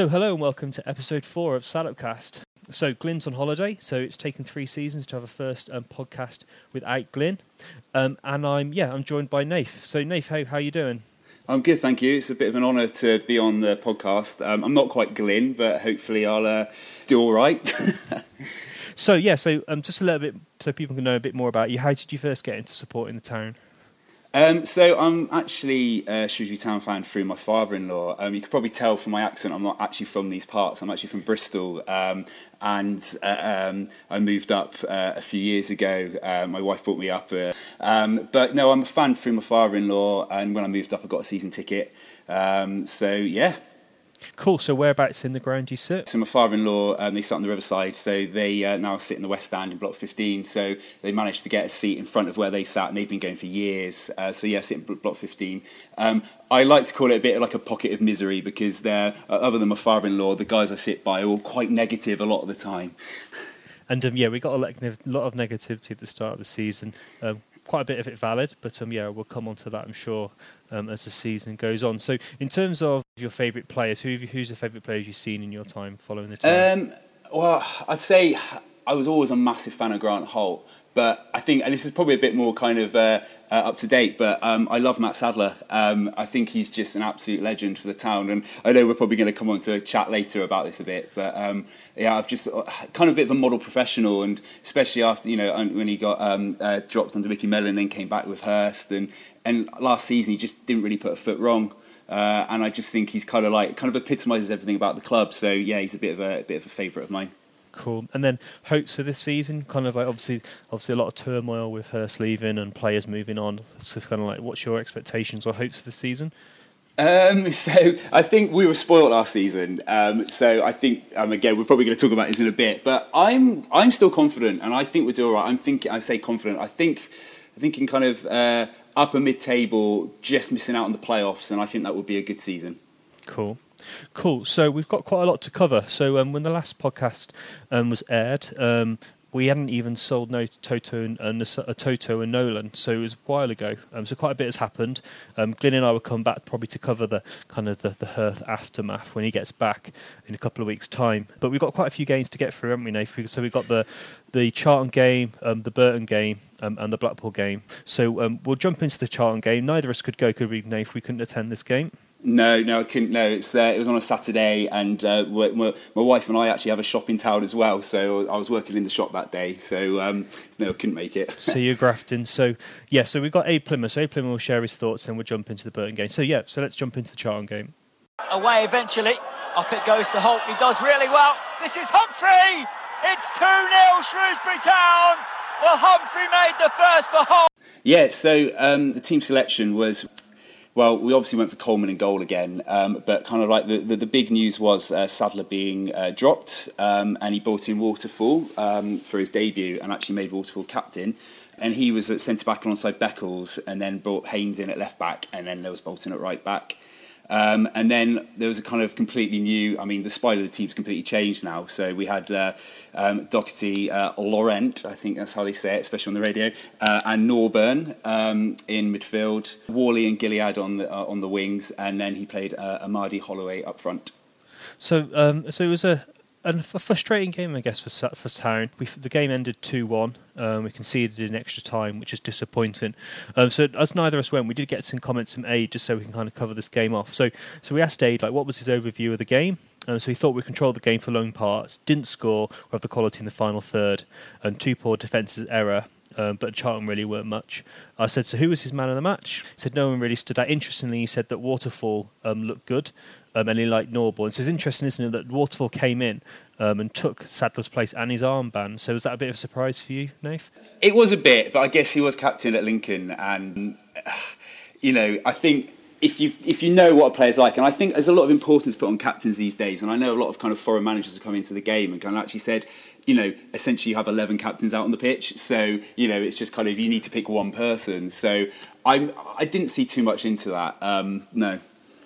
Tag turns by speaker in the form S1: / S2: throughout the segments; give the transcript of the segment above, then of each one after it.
S1: So, hello and welcome to episode four of Salopcast. So, Glyn's on holiday, so it's taken three seasons to have a first um, podcast without Glyn. Um, and I'm, yeah, I'm joined by Nath. So, Nath, how, how you doing?
S2: I'm good, thank you. It's a bit of an honour to be on the podcast. Um, I'm not quite Glyn, but hopefully I'll uh, do all right.
S1: so, yeah, so um, just a little bit so people can know a bit more about you. How did you first get into supporting the town?
S2: Um, so I'm actually a Shrewsbury Town fan through my father-in-law. Um, you could probably tell from my accent I'm not actually from these parts. I'm actually from Bristol, um, and uh, um, I moved up uh, a few years ago. Uh, my wife brought me up, uh, um, but no, I'm a fan through my father-in-law. And when I moved up, I got a season ticket. Um, so yeah,
S1: Cool. So whereabouts in the ground do you sit?
S2: So my father-in-law, um, they sit on the Riverside, so they uh, now sit in the West Stand in Block 15. So they managed to get a seat in front of where they sat, and they've been going for years. Uh, so yeah, sit in Block 15. Um, I like to call it a bit like a pocket of misery because they're, uh, other than my father-in-law, the guys I sit by are all quite negative a lot of the time.
S1: And um, yeah, we got a lot of negativity at the start of the season. Um, quite a bit of it valid, but um, yeah, we'll come on to that, I'm sure, um, as the season goes on. So, in terms of your favourite players, who who's the favourite players you've seen in your time following the team?
S2: Um, well, I'd say I was always a massive fan of Grant Holt. But I think, and this is probably a bit more kind of uh, uh, up to date, but um, I love Matt Sadler. Um, I think he's just an absolute legend for the town. And I know we're probably going to come on to a chat later about this a bit, but um, yeah, I've just uh, kind of a bit of a model professional, and especially after, you know, when he got um, uh, dropped under Micky Mellon then came back with Hurst. And, and last season, he just didn't really put a foot wrong. Uh, and I just think he's kind of like, kind of epitomises everything about the club. So yeah, he's a bit of a, a bit of a favourite of mine.
S1: Cool. And then hopes for this season, kind of like obviously, obviously a lot of turmoil with Hurst leaving and players moving on. So it's just kind of like, what's your expectations or hopes for this season?
S2: Um, so I think we were spoiled last season. Um, so I think um, again we're probably going to talk about this in a bit. But I'm I'm still confident, and I think we'll do all right. I'm thinking. I say confident. I think I think in kind of uh, upper mid table, just missing out on the playoffs, and I think that would be a good season.
S1: Cool. Cool. So we've got quite a lot to cover. So um, when the last podcast um, was aired, um, we hadn't even sold no Toto and, and uh, Toto and Nolan, so it was a while ago. Um, so quite a bit has happened. Um, Glyn and I will come back probably to cover the kind of the, the Hurst aftermath when he gets back in a couple of weeks' time. But we've got quite a few games to get through, haven't we, Nathan? So we've got the the Charlton game, um, the Burton game, um, and the Blackpool game. So um, we'll jump into the Charlton game. Neither of us could go, could we, Nathan? We couldn't attend this game.
S2: No, no, I couldn't. No, it's uh, it was on a Saturday, and uh, my, my, wife and I actually have a shop in town as well. So I was working in the shop that day. So um, no, I couldn't make it.
S1: so you're grafting. So yeah, so we've got A Plymouth. So Aid Plymouth will share his thoughts, and we'll jump into the Burton game. So yeah, so let's jump into the Charlton game.
S3: Away eventually. Up it goes to Holt. He does really well. This is Humphrey. It's 2 0 Shrewsbury Town. Well, Humphrey made the first for Holt.
S2: Yeah, so um, the team selection was well, we obviously went for Coleman and goal again, um, but kind of like the, the, the big news was uh, Sadler being uh, dropped, um, and he brought in Waterfall um, for his debut and actually made Waterfall captain. And he was at centre back alongside Beckles, and then brought Haynes in at left back, and then there was Bolton at right back. Um, and then there was a kind of completely new. I mean, the spine of the team's completely changed now. So we had uh, um, Docherty, uh, Laurent, I think that's how they say it, especially on the radio, uh, and Norburn um, in midfield, Whalley and Gilliead on the uh, on the wings, and then he played uh, Amadi Holloway up front.
S1: So, um, so it was a and a frustrating game, I guess, for for Town. We, the game ended two one. Um, we conceded in extra time, which is disappointing. Um, so as neither of us went, we did get some comments from Aid just so we can kind of cover this game off. So so we asked Aid like, what was his overview of the game? Um, so he thought we controlled the game for long parts, didn't score, or have the quality in the final third, and two poor defences error. Um, but Charlton really weren't much. I said, so who was his man of the match? He said no one really stood out. Interestingly, he said that Waterfall um, looked good, um, and he liked Norburn. So it's interesting, isn't it, that Waterfall came in um, and took Sadler's place and his armband. So was that a bit of a surprise for you, Nath?
S2: It was a bit, but I guess he was captain at Lincoln, and you know, I think if you if you know what a player's like, and I think there's a lot of importance put on captains these days, and I know a lot of kind of foreign managers have come into the game and kind of actually said, you know, essentially you have 11 captains out on the pitch, so you know it's just kind of you need to pick one person. So I'm I didn't see too much into that. Um, no.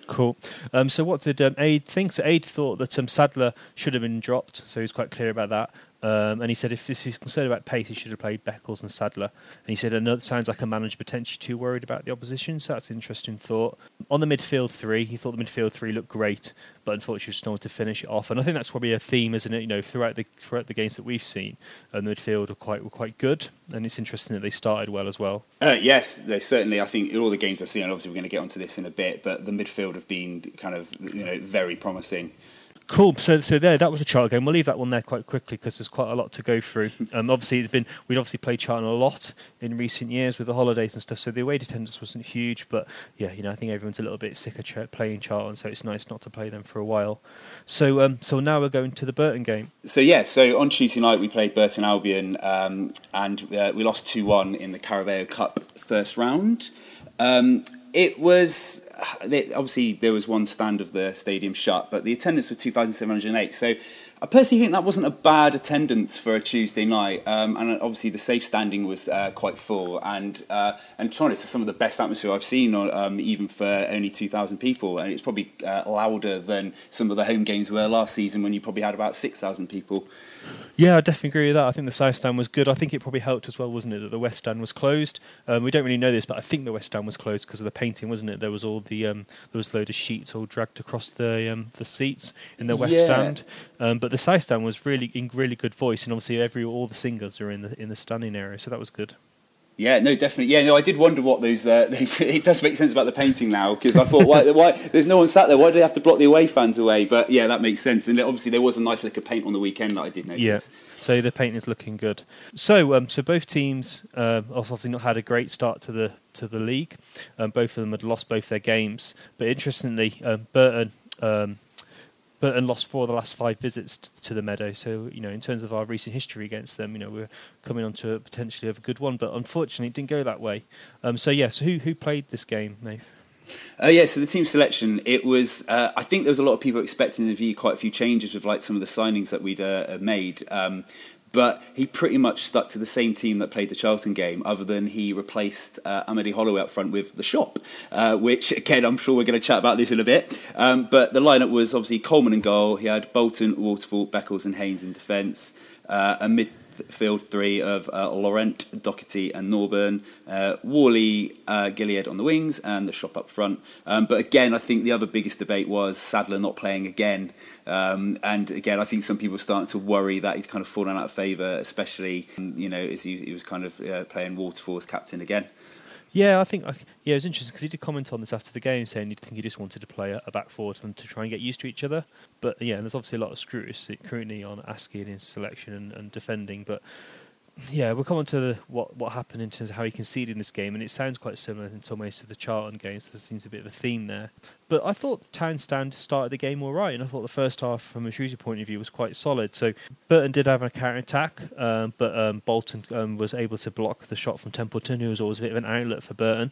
S1: Cool. Um, so, what did um, Aid think? So, Aid thought that um, Sadler should have been dropped, so he was quite clear about that. Um, and he said if he's concerned about pace, he should have played Beckles and Sadler. And he said another sounds like a manager potentially too worried about the opposition. So that's an interesting thought. On the midfield three, he thought the midfield three looked great, but unfortunately just no one to finish it off. And I think that's probably a theme, isn't it? You know, throughout the throughout the games that we've seen, uh, the midfield were quite were quite good, and it's interesting that they started well as well.
S2: Uh, yes, they certainly. I think in all the games I've seen, and obviously we're going to get onto this in a bit, but the midfield have been kind of you know very promising.
S1: Cool. So, so there, that was a Charlton game. We'll leave that one there quite quickly because there's quite a lot to go through. Um, obviously, it's been we'd obviously played Charlton a lot in recent years with the holidays and stuff. So the away attendance wasn't huge, but yeah, you know, I think everyone's a little bit sick of ch- playing Charlton, so it's nice not to play them for a while. So, um, so now we're going to the Burton game.
S2: So yeah, so on Tuesday night we played Burton Albion, um, and uh, we lost two one in the Carabao Cup first round. Um, it was obviously there was one stand of the stadium shut, but the attendance was 2,708. So I personally think that wasn't a bad attendance for a Tuesday night, um, and obviously the safe standing was uh, quite full. And uh, and to be honest, it's some of the best atmosphere I've seen, um, even for only two thousand people, and it's probably uh, louder than some of the home games were last season when you probably had about six thousand people.
S1: Yeah, I definitely agree with that. I think the South Stand was good. I think it probably helped as well, wasn't it, that the West Stand was closed. Um, we don't really know this, but I think the West Stand was closed because of the painting, wasn't it? There was all the um, there was a load of sheets all dragged across the um, the seats in the West yeah. Stand. Um, but the South Stand was really in really good voice, and obviously every all the singers are in the in the standing area, so that was good.
S2: Yeah, no, definitely. Yeah, no, I did wonder what those. Uh, it does make sense about the painting now because I thought, why, why? There's no one sat there. Why do they have to block the away fans away? But yeah, that makes sense. And obviously, there was a nice lick of paint on the weekend that I did notice.
S1: Yeah. So the paint is looking good. So, um, so both teams uh, obviously not had a great start to the to the league. Um, both of them had lost both their games. But interestingly, um, Burton um, Burton lost four of the last five visits t- to the Meadow. So, you know, in terms of our recent history against them, you know, we're coming on to a potentially a good one. But unfortunately, it didn't go that way. Um, so, yes, yeah, so who who played this game, Nate?
S2: Uh, yeah, so the team selection, it was. Uh, I think there was a lot of people expecting to see quite a few changes with like some of the signings that we'd uh, made. Um, but he pretty much stuck to the same team that played the Charlton game, other than he replaced uh, Amadi Holloway up front with the shop, uh, which again I'm sure we're going to chat about this in a bit. Um, but the lineup was obviously Coleman in goal. He had Bolton, Waterfall, Beckles, and Haynes in defence. Uh, a midfield three of uh, Laurent, Docherty, and Norburn. Uh, Whalley, uh, Gilliead on the wings, and the shop up front. Um, but again, I think the other biggest debate was Sadler not playing again. Um, and again, I think some people starting to worry that he's kind of fallen out of favour, especially you know as he, he was kind of uh, playing Waterfall as captain again.
S1: Yeah, I think yeah, it was interesting because he did comment on this after the game, saying he think he just wanted to play a, back forward and to try and get used to each other. But yeah, there's obviously a lot of scrutiny currently on Askey his selection and, and defending. But yeah, we'll come on to the, what what happened in terms of how he conceded in this game, and it sounds quite similar in some ways to the Charlton games. So there seems a bit of a theme there. But I thought Town stand started the game all right, and I thought the first half, from a Shrewsbury point of view, was quite solid. So Burton did have a counter attack, um, but um, Bolton um, was able to block the shot from Templeton, who was always a bit of an outlet for Burton.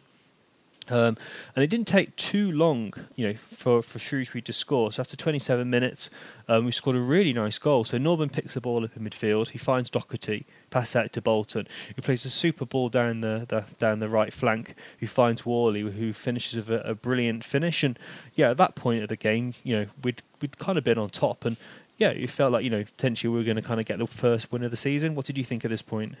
S1: Um, and it didn't take too long, you know, for, for Shrewsbury to score. So after 27 minutes, um, we scored a really nice goal. So Norburn picks the ball up in midfield. He finds Docherty, pass out to Bolton, who plays a super ball down the, the down the right flank. Who finds Whalley, who finishes with a, a, brilliant finish. And yeah, at that point of the game, you know, we'd we'd kind of been on top, and yeah, it felt like you know potentially we were going to kind of get the first win of the season. What did you think at this point?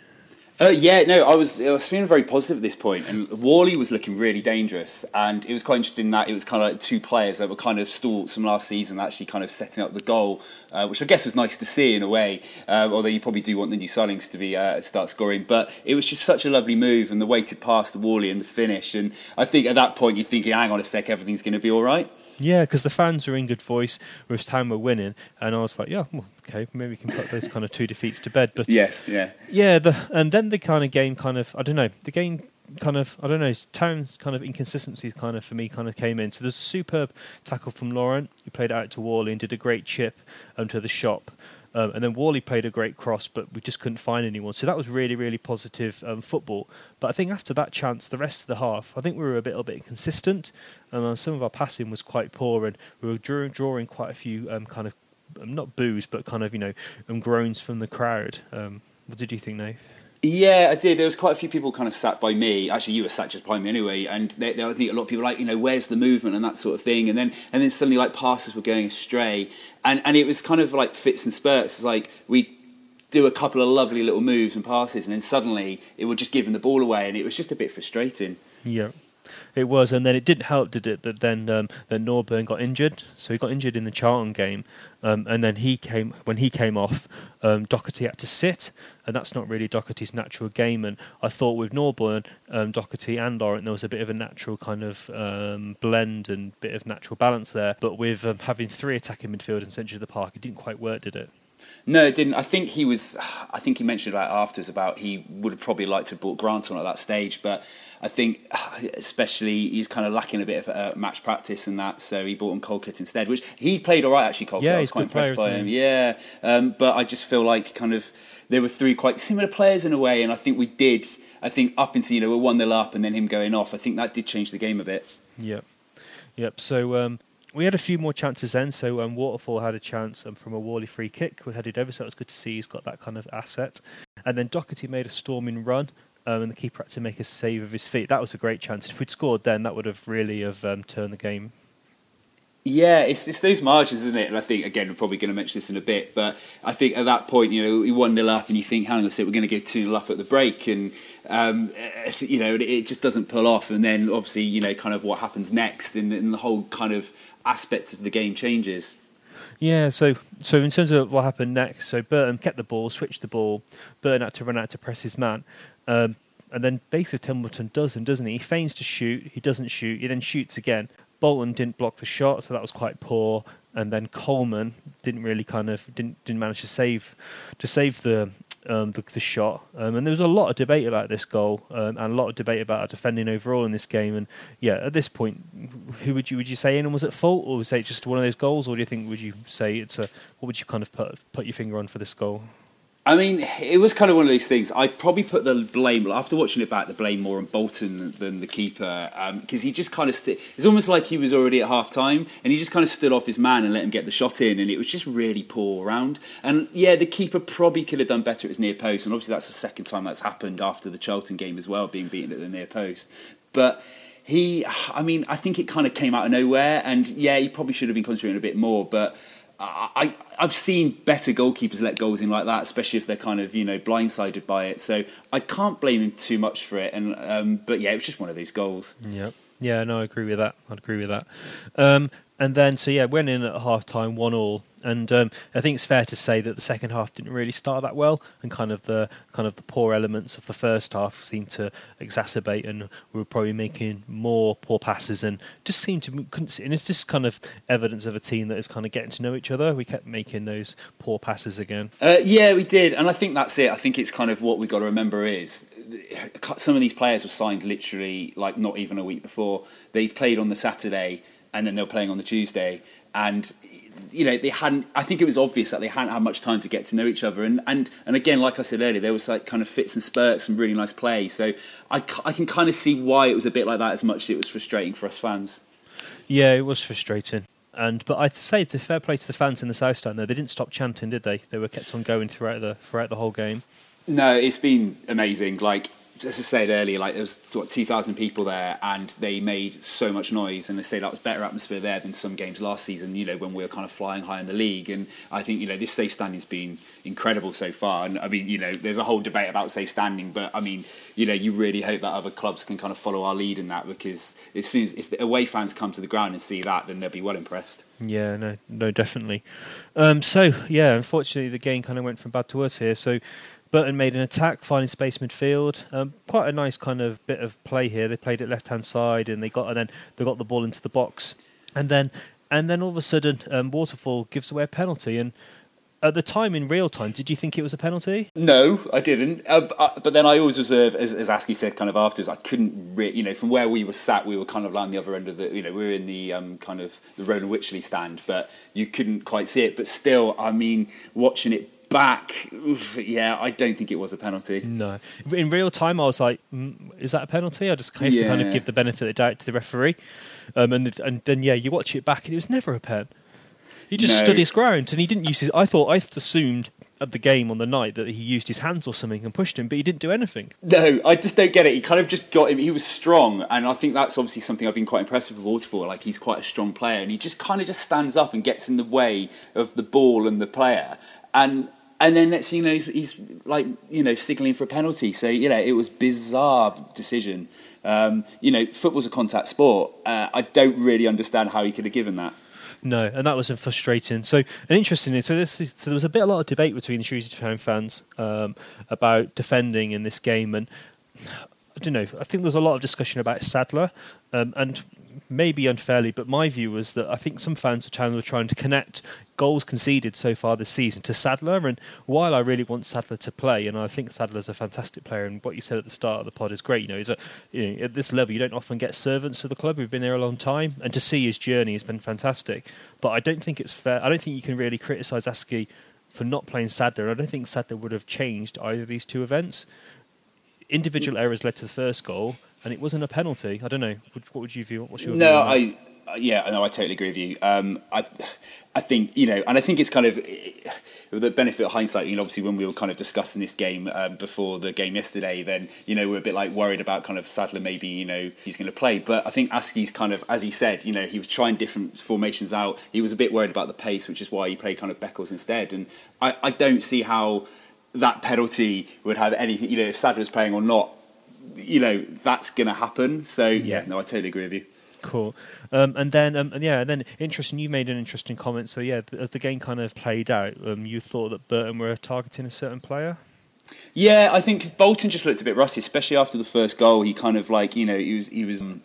S2: Uh, yeah, no, I was I was feeling very positive at this point, and Whalley was looking really dangerous, and it was quite interesting that it was kind of like two players that were kind of stalwarts from last season, actually kind of setting up the goal, uh, which I guess was nice to see in a way. Uh, although you probably do want the new signings to be uh, start scoring, but it was just such a lovely move, and the weighted pass to Whalley and the finish, and I think at that point you're thinking, hang on a sec, everything's going to be all right.
S1: Yeah, because the fans are in good voice. Whereas time we're winning, and I was like, yeah, well, okay, maybe we can put those kind of two defeats to bed. But
S2: yes, yeah,
S1: yeah. The and then the kind of game kind of I don't know the game kind of I don't know Town's kind of inconsistencies kind of for me kind of came in. So there's a superb tackle from Laurent who played out to Whalley and did a great chip onto the shop. Um, and then Whalley played a great cross, but we just couldn't find anyone. So that was really, really positive um, football. But I think after that chance, the rest of the half, I think we were a bit, bit inconsistent. And uh, some of our passing was quite poor, and we were drawing, drawing quite a few um, kind of, um, not boos, but kind of, you know, um, groans from the crowd. Um, what did you think, Nate?
S2: Yeah, I did. There was quite a few people kind of sat by me. Actually, you were sat just by me anyway. And I think a lot of people were like, you know, where's the movement and that sort of thing. And then and then suddenly like passes were going astray, and and it was kind of like fits and spurts. It's like we do a couple of lovely little moves and passes, and then suddenly it would just give them the ball away, and it was just a bit frustrating.
S1: Yeah. It was, and then it didn't help, did it? That then um, that Norburn got injured, so he got injured in the Charlton game, um, and then he came when he came off. Um, Docherty had to sit, and that's not really Docherty's natural game. And I thought with Norburn, um, Docherty, and Laurent, there was a bit of a natural kind of um, blend and bit of natural balance there. But with um, having three attacking midfielders in centre of the park, it didn't quite work, did it?
S2: No, it didn't. I think he was. I think he mentioned about afterwards about he would have probably liked to have brought Grant on at that stage, but I think especially he's kind of lacking a bit of uh, match practice and that, so he brought on Colkett instead, which he played all right actually.
S1: Yeah,
S2: I was quite impressed by him. Yeah, um, but I just feel like kind of there were three quite similar players in a way, and I think we did. I think up into you know we're one 0 up and then him going off. I think that did change the game a bit.
S1: Yep, yep. So. Um, we had a few more chances then. So um, Waterfall had a chance um, from a Whalley free kick. We headed over, so it was good to see he's got that kind of asset. And then Docherty made a storming run, um, and the keeper had to make a save of his feet. That was a great chance. If we'd scored then, that would have really have um, turned the game.
S2: Yeah, it's, it's those margins, isn't it? And I think again, we're probably going to mention this in a bit, but I think at that point, you know, you one nil up, and you think, hang on a second, we're going to go two nil up at the break, and um, you know, it just doesn't pull off, and then obviously, you know, kind of what happens next, and, and the whole kind of aspects of the game changes.
S1: Yeah, so so in terms of what happened next, so Burton kept the ball, switched the ball. Burton had to run out to press his man, um, and then basically Templeton does him, doesn't he? He feigns to shoot, he doesn't shoot, he then shoots again. Bolton didn't block the shot, so that was quite poor. And then Coleman didn't really kind of didn't didn't manage to save to save the um, the, the, shot. Um, and there was a lot of debate about this goal um, and a lot of debate about our defending overall in this game. And yeah, at this point, who would you would you say anyone was at fault, or was it just one of those goals, or do you think would you say it's a what would you kind of put put your finger on for this goal?
S2: I mean, it was kind of one of those things. I'd probably put the blame after watching it back, the blame more on Bolton than the keeper because um, he just kind of st- it's almost like he was already at half time and he just kind of stood off his man and let him get the shot in, and it was just really poor around. And yeah, the keeper probably could have done better at his near post, and obviously that's the second time that's happened after the Charlton game as well, being beaten at the near post. But he, I mean, I think it kind of came out of nowhere, and yeah, he probably should have been concentrating a bit more, but. I, I've seen better goalkeepers let goals in like that, especially if they're kind of you know blindsided by it. So I can't blame him too much for it. And um, but yeah, it was just one of those goals.
S1: Yeah, yeah, no, I agree with that. I'd agree with that. Um, and then so yeah, went in at half time, one all. And um, I think it's fair to say that the second half didn't really start that well, and kind of the kind of the poor elements of the first half seemed to exacerbate, and we were probably making more poor passes, and just seemed to couldn't. See, and it's just kind of evidence of a team that is kind of getting to know each other. We kept making those poor passes again.
S2: Uh, yeah, we did, and I think that's it. I think it's kind of what we got to remember is some of these players were signed literally like not even a week before. They've played on the Saturday and then they were playing on the Tuesday, and you know they hadn't i think it was obvious that they hadn't had much time to get to know each other. And and and again like i said earlier there was like kind of fits and spurts and really nice play. So i, I can kind of see why it was a bit like that as much as it was frustrating for us fans.
S1: Yeah it was frustrating. And but I'd say it's a fair play to the fans in the south stand though. They didn't stop chanting did they? They were kept on going throughout the throughout the whole game.
S2: No it's been amazing. Like as I said earlier, like there was what two thousand people there, and they made so much noise, and they say that was better atmosphere there than some games last season. You know, when we were kind of flying high in the league, and I think you know this safe standing's been incredible so far. And I mean, you know, there's a whole debate about safe standing, but I mean, you know, you really hope that other clubs can kind of follow our lead in that because as soon as if the away fans come to the ground and see that, then they'll be well impressed.
S1: Yeah, no, no, definitely. Um, so yeah, unfortunately, the game kind of went from bad to worse here. So Burton made an attack, finding space midfield. Um, quite a nice kind of bit of play here. They played it left hand side, and they got and then they got the ball into the box, and then and then all of a sudden, um, Waterfall gives away a penalty. And at the time, in real time, did you think it was a penalty?
S2: No, I didn't. Uh, uh but then I always reserve, as, as Askey said, kind of afterwards. I couldn't, re- you know, from where we were sat, we were kind of like on the other end of the, you know, we were in the um, kind of the Roland Wycherley stand, but you couldn't quite see it. But still, I mean, watching it back, yeah, I don't think it was a penalty.
S1: No, in real time, I was like, mm, "Is that a penalty?" I just have yeah. to kind of give the benefit of the doubt to the referee, um, and and then yeah, you watch it back, and it was never a pen. He just no. stood his ground, and he didn't use his. I thought I assumed at the game on the night that he used his hands or something and pushed him, but he didn't do anything.
S2: No, I just don't get it. He kind of just got him. He was strong, and I think that's obviously something I've been quite impressed with Waterfall. Like he's quite a strong player, and he just kind of just stands up and gets in the way of the ball and the player. And and then next thing you know, he's, he's like you know signaling for a penalty. So you know, it was bizarre decision. Um, you know, football's a contact sport. Uh, I don't really understand how he could have given that.
S1: No, and that was frustrating. So, and interestingly, so this is, so there was a bit a lot of debate between the Shrewsbury Town fans um, about defending in this game, and I don't know. I think there was a lot of discussion about Sadler, um, and maybe unfairly, but my view was that I think some fans of Town were trying to connect goals conceded so far this season to Sadler. And while I really want Sadler to play, and I think Sadler's a fantastic player, and what you said at the start of the pod is great. You know, he's a, you know, at this level, you don't often get servants to the club who've been there a long time, and to see his journey has been fantastic. But I don't think it's fair. I don't think you can really criticise Askey for not playing Sadler. I don't think Sadler would have changed either of these two events. Individual errors led to the first goal and it wasn't a penalty. I don't know. What would you view? What's your
S2: no? I yeah, no, I totally agree with you. Um, I I think you know, and I think it's kind of the benefit of hindsight. You know, obviously when we were kind of discussing this game um, before the game yesterday, then you know we are a bit like worried about kind of Sadler maybe you know he's going to play, but I think Askey's kind of as he said, you know, he was trying different formations out. He was a bit worried about the pace, which is why he played kind of Beckles instead. And I, I don't see how that penalty would have anything. You know, if Sadler was playing or not you know that's going to happen. So yeah, no, I totally agree with you.
S1: Cool. Um, and then, um, and yeah, and then interesting. You made an interesting comment. So yeah, as the game kind of played out, um, you thought that Burton were targeting a certain player.
S2: Yeah, I think Bolton just looked a bit rusty, especially after the first goal. He kind of like you know he was he was um,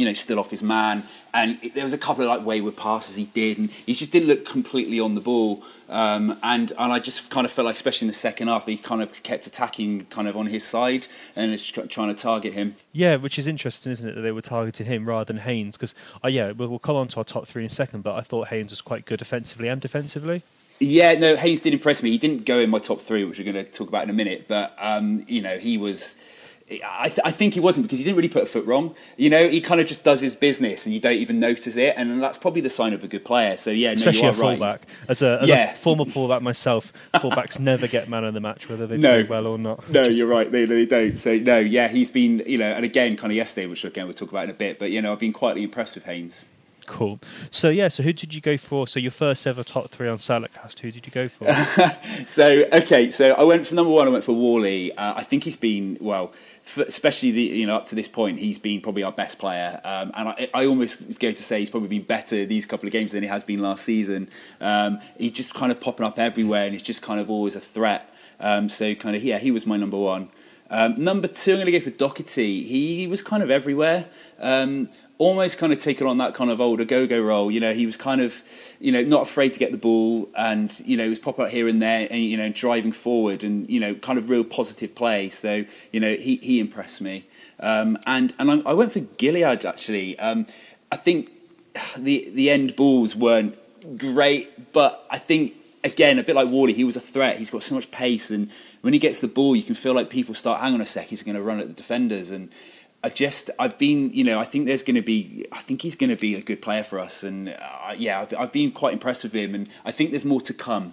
S2: you know, still off his man. And it, there was a couple of like wayward passes he did, and he just didn't look completely on the ball. Um, and and I just kind of felt like, especially in the second half, he kind of kept attacking kind of on his side and was trying to target him.
S1: Yeah, which is interesting, isn't it, that they were targeting him rather than Haynes? Because, uh, yeah, we'll, we'll come on to our top three in a second, but I thought Haynes was quite good offensively and defensively.
S2: Yeah, no, Haynes did impress me. He didn't go in my top three, which we're going to talk about in a minute, but um, you know, he was I, th- I, think he wasn't because he didn't really put a foot wrong. You know, he kind of just does his business and you don't even notice it, and that's probably the sign of a good player. So yeah,
S1: especially
S2: no,
S1: a fullback. Right. As, a, as yeah. a, former fullback myself, fullbacks never get man of the match whether they no. play well or not.
S2: No, you're right. They, they don't. So no, yeah, he's been you know, and again, kind of yesterday, which again we'll talk about in a bit. But you know, I've been quietly impressed with Haynes.
S1: Cool. So yeah, so who did you go for? So your first ever top three on Salopcast, who did you go for?
S2: so okay, so I went for number one. I went for Whalley. Uh, I think he's been well especially the, you know up to this point, he's been probably our best player, um, and I, I, almost go to say he's probably been better these couple of games than he has been last season. Um, he's just kind of popping up everywhere, and he's just kind of always a threat. Um, so kind of yeah, he was my number one. Um, number two, I'm going to go for Docherty. He was kind of everywhere, um, almost kind of taken on that kind of older go-go role. You know, he was kind of you know, not afraid to get the ball and, you know, he was popping out here and there and, you know, driving forward and, you know, kind of real positive play. So, you know, he, he impressed me. Um, and and I, I, went for Gilliead, actually. Um, I think the, the end balls weren't great, but I think, again, a bit like Whalley, he was a threat. He's got so much pace and when he gets the ball, you can feel like people start, hang on a sec, he's going to run at the defenders. And, I just I've been you know I think there's going to be I think he's going to be a good player for us and uh, yeah I've, I've, been quite impressed with him and I think there's more to come.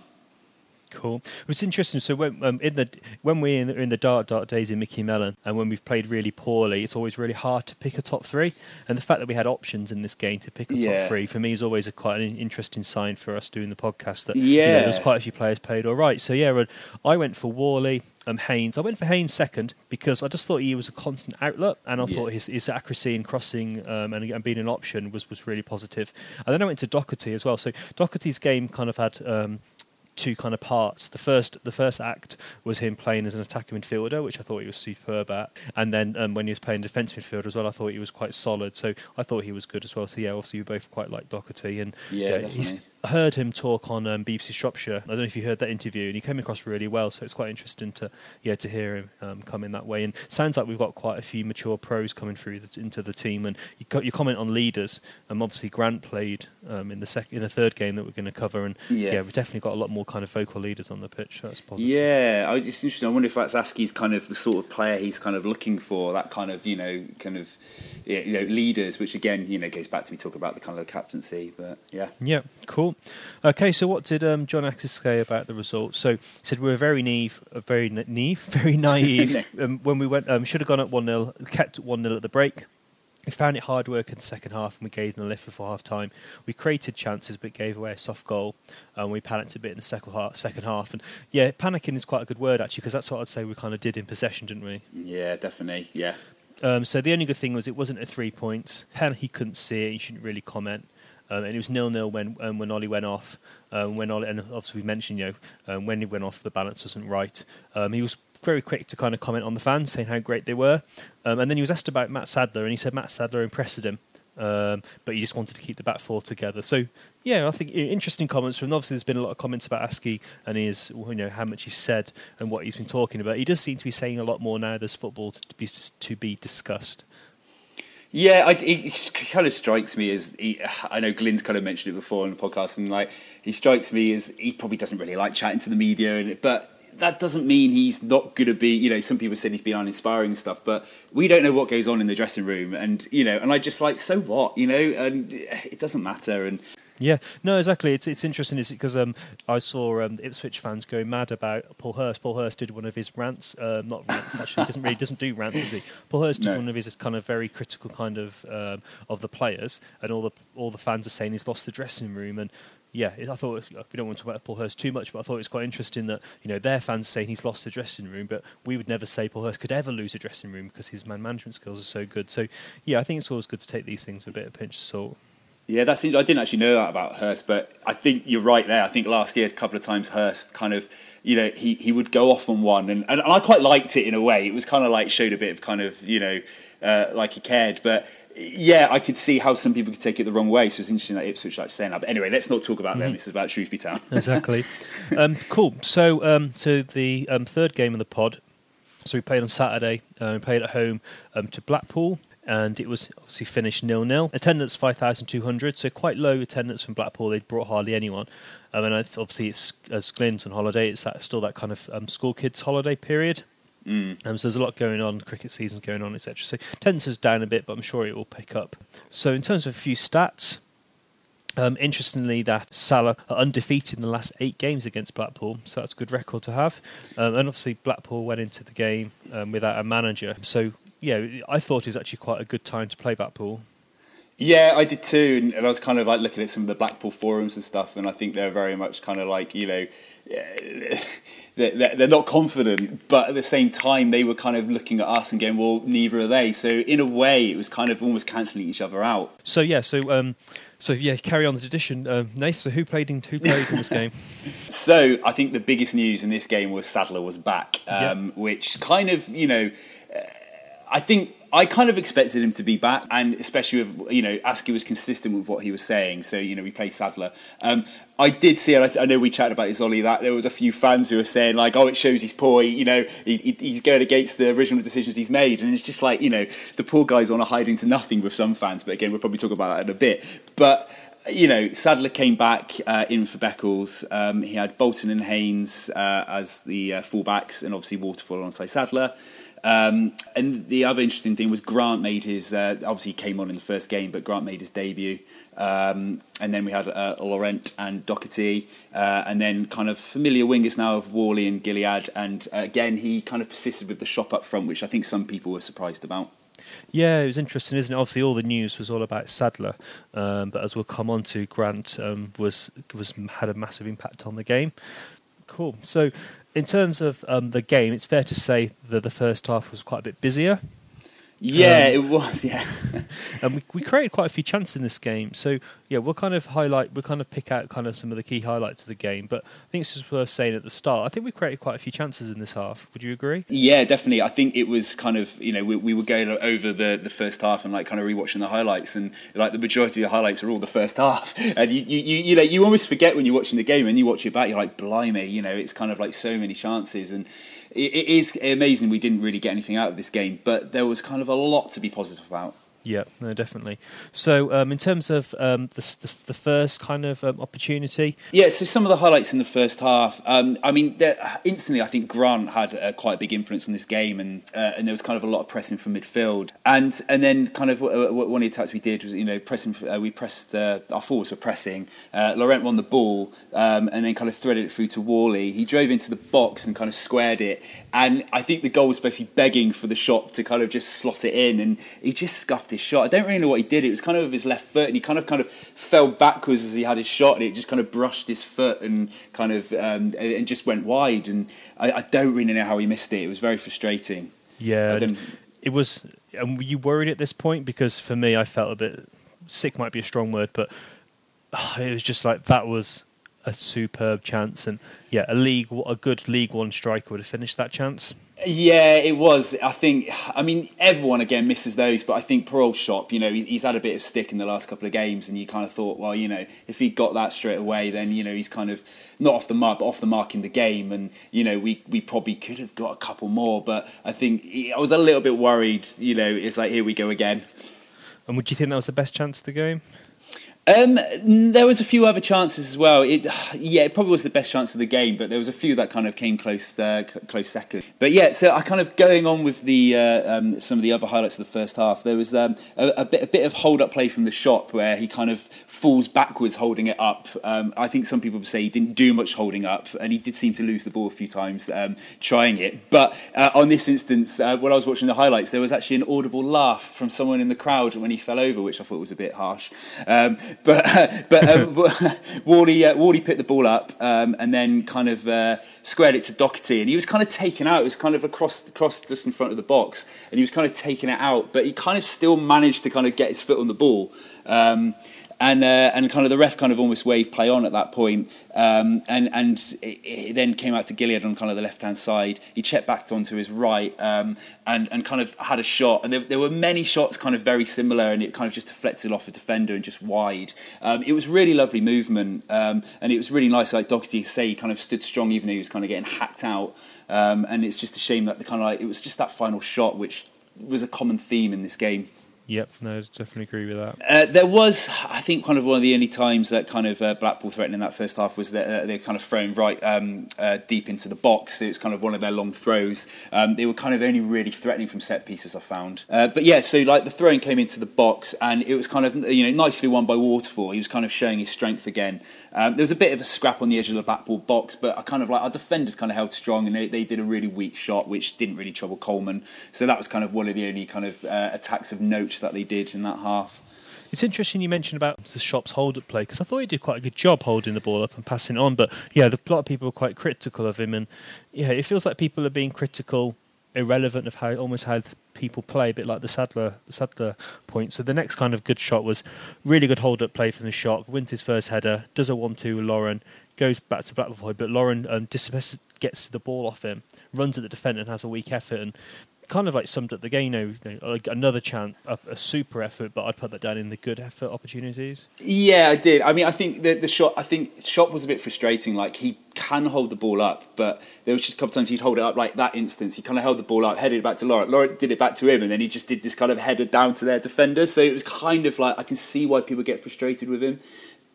S1: Cool. It's interesting. So when um, in the when we're in the, in the, dark dark days in Micky Mellon and when we've played really poorly, it's always really hard to pick a top three. And the fact that we had options in this game to pick a yeah. top three for me is always a quite an interesting sign for us doing the podcast. That yeah, you know, there's quite a few players played all right. So yeah, I went for Whalley um, Haynes. I went for Haynes second because I just thought he was a constant outlet, and I yeah. thought his, his accuracy in crossing um, and, and, being an option was, was really positive. And then I went to Docherty as well. So Docherty's game kind of had um, two kind of parts. The first the first act was him playing as an attacking midfielder, which I thought he was superb at. And then um, when he was playing defence midfielder as well, I thought he was quite solid. So I thought he was good as well. So yeah, obviously we both quite like Docherty, and
S2: yeah, yeah he's
S1: heard him talk on um, BBC Shropshire. I don't know if you heard that interview, and he came across really well. So it's quite interesting to yeah to hear him um, come in that way. And sounds like we've got quite a few mature pros coming through the, into the team. And you, your comment on leaders. Um, obviously Grant played um, in the second in the third game that we're going to cover, and yeah. yeah. we've definitely got a lot more kind of vocal leaders on the pitch. So that's positive.
S2: Yeah, I, it's interesting. I wonder if that's Askey's kind of the sort of player he's kind of looking for. That kind of you know kind of you know leaders, which again you know goes back to we talk about the kind of the captaincy. But yeah,
S1: yeah, cool. Okay, so what did um, John Askey say about the results? So he said we were very naive, uh, very naive, very naive um, when we went. Um, should have gone up one 0 kept one 0 at the break. We found it hard work in the second half and we gave them a lift before half time. We created chances but gave away a soft goal. And we panicked a bit in the second half. Second half. And yeah, panicking is quite a good word actually because that's what I'd say we kind of did in possession, didn't we?
S2: Yeah, definitely. Yeah.
S1: Um, so the only good thing was it wasn't a three points. Pen he couldn't see it. He shouldn't really comment. Um, and it was nil nil when um, when Ollie went off. Um, when Ollie, and obviously we mentioned you know um, when he went off the balance wasn't right. Um, he was very quick to kind of comment on the fans, saying how great they were. Um, and then he was asked about Matt Sadler, and he said Matt Sadler impressed him, um, but he just wanted to keep the back four together. So yeah, I think interesting comments from. Obviously, there's been a lot of comments about Askey and his, you know, how much he's said and what he's been talking about. He does seem to be saying a lot more now. There's football to be to be discussed.
S2: Yeah, I, it kind of strikes me as he, I know Glyn's kind of mentioned it before on the podcast, and like he strikes me as he probably doesn't really like chatting to the media, and but that doesn't mean he's not going to be. You know, some people said he's been uninspiring and stuff, but we don't know what goes on in the dressing room, and you know, and I just like so what, you know, and it doesn't matter, and
S1: yeah, no, exactly. It's it's interesting, is because um, I saw um, Ipswich fans going mad about Paul Hurst. Paul Hurst did one of his rants, uh, not rants actually. He doesn't really doesn't do rants, does he? Paul Hurst did one of his kind of very critical kind of um, of the players, and all the all the fans are saying he's lost the dressing room and. Yeah, I thought we don't want to talk about Paul Hurst too much, but I thought it was quite interesting that you know their fans saying he's lost the dressing room, but we would never say Paul Hurst could ever lose a dressing room because his man management skills are so good. So yeah, I think it's always good to take these things with a bit of a pinch of salt.
S2: Yeah, that's I didn't actually know that about Hurst, but I think you're right there. I think last year a couple of times Hurst kind of, you know, he, he would go off on one, and, and I quite liked it in a way. It was kind of like showed a bit of kind of you know, uh, like he cared, but yeah, I could see how some people could take it the wrong way. So it's interesting that Ipswich like saying that. But anyway, let's not talk about mm-hmm. them. This is about Shrewsbury Town.
S1: exactly. Um, cool. So um, so the um, third game of the pod. So we played on Saturday. Uh, we played at home um, to Blackpool and it was obviously finished nil nil. Attendance five thousand two hundred, so quite low attendance from Blackpool. They'd brought hardly anyone. Um, and it's obviously it's as Glyn's on holiday. It's that, still that kind of um, school kids holiday period. Mm. Um, so there's a lot going on, cricket season's going on, etc. So attendance is down a bit, but I'm sure it will pick up. So in terms of a few stats, um, interestingly, that Salop are undefeated in the last eight games against Blackpool, so that's a good record to have. Um, and obviously, Blackpool went into the game um, without a manager, so yeah, I thought it was actually quite a good time to play Blackpool.
S2: Yeah, I did too, and I was kind of like looking at some of the Blackpool forums and stuff, and I think they're very much kind of like you know, they're, they're not confident, but at the same time they were kind of looking at us and going, well, neither are they. So in a way, it was kind of almost cancelling each other out.
S1: So yeah, so um, so yeah, carry on the tradition. Um, Nath, so who played in who played in this game?
S2: so I think the biggest news in this game was Sadler was back, um, which kind of you know I think I kind of expected him to be back, and especially with you know Askey was consistent with what he was saying. So you know we played Sadler. Um, I did see, I, I, know we chatted about his Ollie that there was a few fans who were saying like, "Oh, it shows he's poor." You know, he, he's going against the original decisions he's made, and it's just like you know the poor guy's on a hiding to nothing with some fans. But again, we'll probably talk about that in a bit. But you know, Sadler came back uh, in for Beckles. Um, he had Bolton and Haynes uh, as the uh, fullbacks, and obviously Waterfall alongside Sadler. Um, and the other interesting thing was Grant made his, uh, obviously came on in the first game, but Grant made his debut. Um, and then we had uh, Laurent and Docherty, uh, and then kind of familiar wingers now of Whalley and Gilliead. And uh, again, he kind of persisted with the shop up front, which I think some people were surprised about.
S1: Yeah, it was interesting, isn't it? Obviously, all the news was all about Sadler, um, but as we'll come on to, Grant um, was was had a massive impact on the game. Cool. So, in terms of um, the game, it's fair to say that the first half was quite a bit busier.
S2: Yeah, um, it was. Yeah,
S1: and we, we created quite a few chances in this game. So yeah, we'll kind of highlight, we'll kind of pick out kind of some of the key highlights of the game. But I think it's just worth saying at the start. I think we created quite a few chances in this half. Would you agree?
S2: Yeah, definitely. I think it was kind of you know we, we were going over the, the first half and like kind of rewatching the highlights and like the majority of the highlights are all the first half. And you you, you, you know you almost forget when you're watching the game and you watch it back. You're like, blimey, you know, it's kind of like so many chances and it is amazing we didn't really get anything out of this game, but there was kind of a lot to be positive about.
S1: Yeah, no, definitely. So, um, in terms of um, the, the, the, first kind of um, opportunity,
S2: yeah. So some of the highlights in the first half. Um, I mean, instantly, I think Grant had a quite a big influence on this game, and uh, and there was kind of a lot of pressing from midfield, and and then kind of one of the attacks we did was you know pressing. Uh, we pressed uh, our forwards were pressing. Uh, Laurent won the ball, um, and then kind of threaded it through to Whalley. He drove into the box and kind of squared it, and I think the goal was basically begging for the shot to kind of just slot it in, and he just scuffed his shot. I don't really know what he did. It was kind of with his left foot, and he kind of kind of fell backwards as he had his shot, and it just kind of brushed his foot and kind of um, and just went wide. And I, I, don't really know how he missed it. It was very frustrating.
S1: Yeah, it was. And were you worried at this point? Because for me, I felt a bit sick. Might be a strong word, but oh, it was just like that was a superb chance, and yeah, a league, a good League One striker would have finished that chance.
S2: Yeah, it was. I think. I mean, everyone again misses those, but I think Parole Shop, you know, he's had a bit of stick in the last couple of games, and you kind of thought, well, you know, if he got that straight away, then you know he's kind of not off the mark, but off the mark in the game, and you know we we probably could have got a couple more, but I think I was a little bit worried. You know, it's like here we go again.
S1: And would you think that was the best chance of the game?
S2: Um, there was a few other chances as well. It, yeah, it probably was the best chance of the game, but there was a few that kind of came close, uh, close second. But yeah, so I kind of going on with the uh, um, some of the other highlights of the first half. There was um, a, a, bit, a bit of hold up play from the shop where he kind of falls backwards holding it up. Um, I think some people would say he didn't do much holding up, and he did seem to lose the ball a few times um, trying it. But uh, on this instance, uh, when I was watching the highlights, there was actually an audible laugh from someone in the crowd when he fell over, which I thought was a bit harsh. Um, but but um, Whalley, uh, Whalley picked the ball up um, and then kind of uh, squared it to Docherty, and he was kind of taken out. It was kind of across across just in front of the box, and he was kind of taking it out, but he kind of still managed to kind of get his foot on the ball. Um, and uh, and kind of the ref kind of almost waved play on at that point, um, and and it, it, then came out to Gilliead on kind of the left hand side. He checked back onto his right, um, and and kind of had a shot. And there, there, were many shots kind of very similar, and it kind of just deflected off a defender and just wide. Um, it was really lovely movement, um, and it was really nice. Like Docherty say, he kind of stood strong even though he was kind of getting hacked out. Um, and it's just a shame that the kind of like it was just that final shot which was a common theme in this game.
S1: Yep, no, definitely agree with that.
S2: Uh, there was, I think, kind of one of the only times that kind of uh, Blackpool threatened in that first half was that uh, they were kind of thrown right um, uh, deep into the box. So it was kind of one of their long throws. Um, they were kind of only really threatening from set pieces, I found. Uh, but yeah, so like the throwing came into the box and it was kind of you know nicely won by Waterfall. He was kind of showing his strength again. Um, there was a bit of a scrap on the edge of the Blackpool box, but I kind of like our defenders kind of held strong and they, they did a really weak shot, which didn't really trouble Coleman. So that was kind of one of the only kind of uh, attacks of note that they did in that half.
S1: It's interesting you mentioned about the shop's hold up play because I thought he did quite a good job holding the ball up and passing it on. But yeah, a lot of people were quite critical of him, and yeah, it feels like people are being critical, irrelevant of how almost how people play, a bit like the Sadler the Sadler point. So the next kind of good shot was really good hold up play from the shop. Wins his first header, does a one two Laurent, goes back to Blackpool, but Laurent um, gets the ball off him, runs at the defender and has a weak effort, and kind of like summed up the game. You know, another chance, a, a, super effort, but I'd put that down in the good effort opportunities.
S2: Yeah, I did. I mean, I think the, the shot. I think shot was a bit frustrating. Like he can hold the ball up, but there was just a couple times he'd hold it up. Like that instance, he kind of held the ball up, headed it back to Laurent. Laurent did it back to him, and then he just did this kind of header down to their defender. So it was kind of like I can see why people get frustrated with him,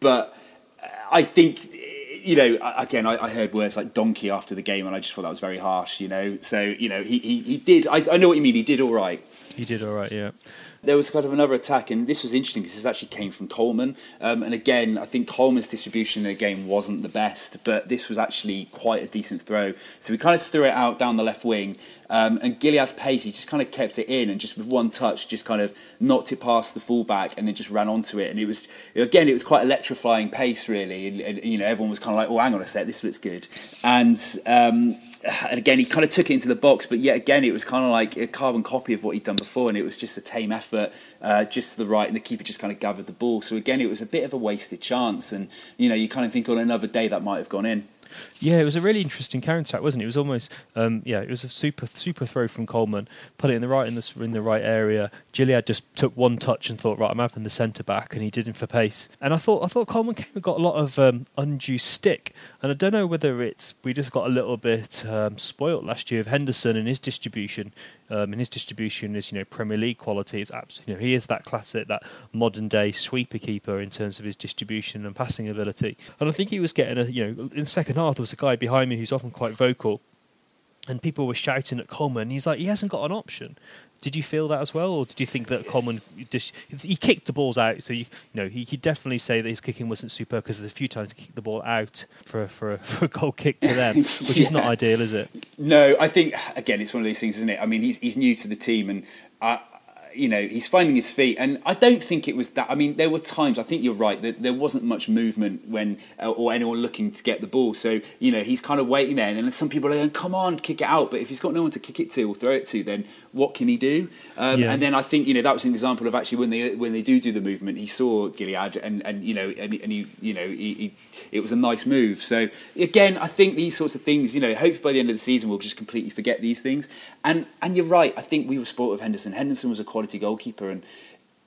S2: but uh, I think you know, again, I, I, heard words like donkey after the game, and I just thought that was very harsh. You know, so you know, he he, he did. I, I know what you mean. He did all right.
S1: He did all right. Yeah.
S2: There was kind of another attack, and this was interesting because this actually came from Coleman. Um, and again, I think Coleman's distribution in the game wasn't the best, but this was actually quite a decent throw. So we kind of threw it out down the left wing, um, and Gilliead's pace, he just kind of kept it in, and just with one touch, just kind of knocked it past the fullback, and then just ran onto it. And it was again, it was quite electrifying pace, really. And, and you know, everyone was kind of like, "Oh, hang on a sec, this looks good," and. Um, and again, he kind of took it into the box, but yet again, it was kind of like a carbon copy of what he'd done before, and it was just a tame effort, uh, just to the right, and the keeper just kind of gathered the ball. So again, it was a bit of a wasted chance, and you know, you kind of think on another day that might have gone in.
S1: Yeah, it was a really interesting counter attack, wasn't it? It was almost, um, yeah, it was a super super throw from Coleman, put it in the right in the in the right area. Gilliead just took one touch and thought, right, I'm having the centre back, and he did him for pace. And I thought I thought Coleman came and got a lot of um, undue stick, and I don't know whether it's we just got a little bit um, spoilt last year of Henderson and his distribution um, and his distribution is you know Premier League quality. It's absolutely you know he is that classic, that modern day sweeper keeper in terms of his distribution and passing ability. And I think he was getting a you know in the second half there was a guy behind me who's often quite vocal, and people were shouting at Coleman. And he's like he hasn't got an option. Did you feel that as well, or did you think that Coleman just he kicked the balls out? So you, you know he could definitely say that his kicking wasn't super because there's a few times he kicked the ball out for a, for a, for a goal kick to them, which yeah. is not ideal, is it?
S2: No, I think again it's one of these things, isn't it? I mean, he's he's new to the team, and I, you know, he's finding his feet, and I don't think it was that. I mean, there were times. I think you're right that there wasn't much movement when uh, or anyone looking to get the ball. So you know, he's kind of waiting there, and then some people are going, "Come on, kick it out!" But if he's got no one to kick it to or throw it to, then what can he do? Um,
S1: Yeah.
S2: And then I think you know that was an example of actually when they when they do do the movement, he saw Gilliead, and and you know, and, and he you know he. he it was a nice move. So again, I think these sorts of things, you know, hopefully by the end of the season we'll just completely forget these things. And and you're right. I think we were sport of Henderson. Henderson was a quality goalkeeper, and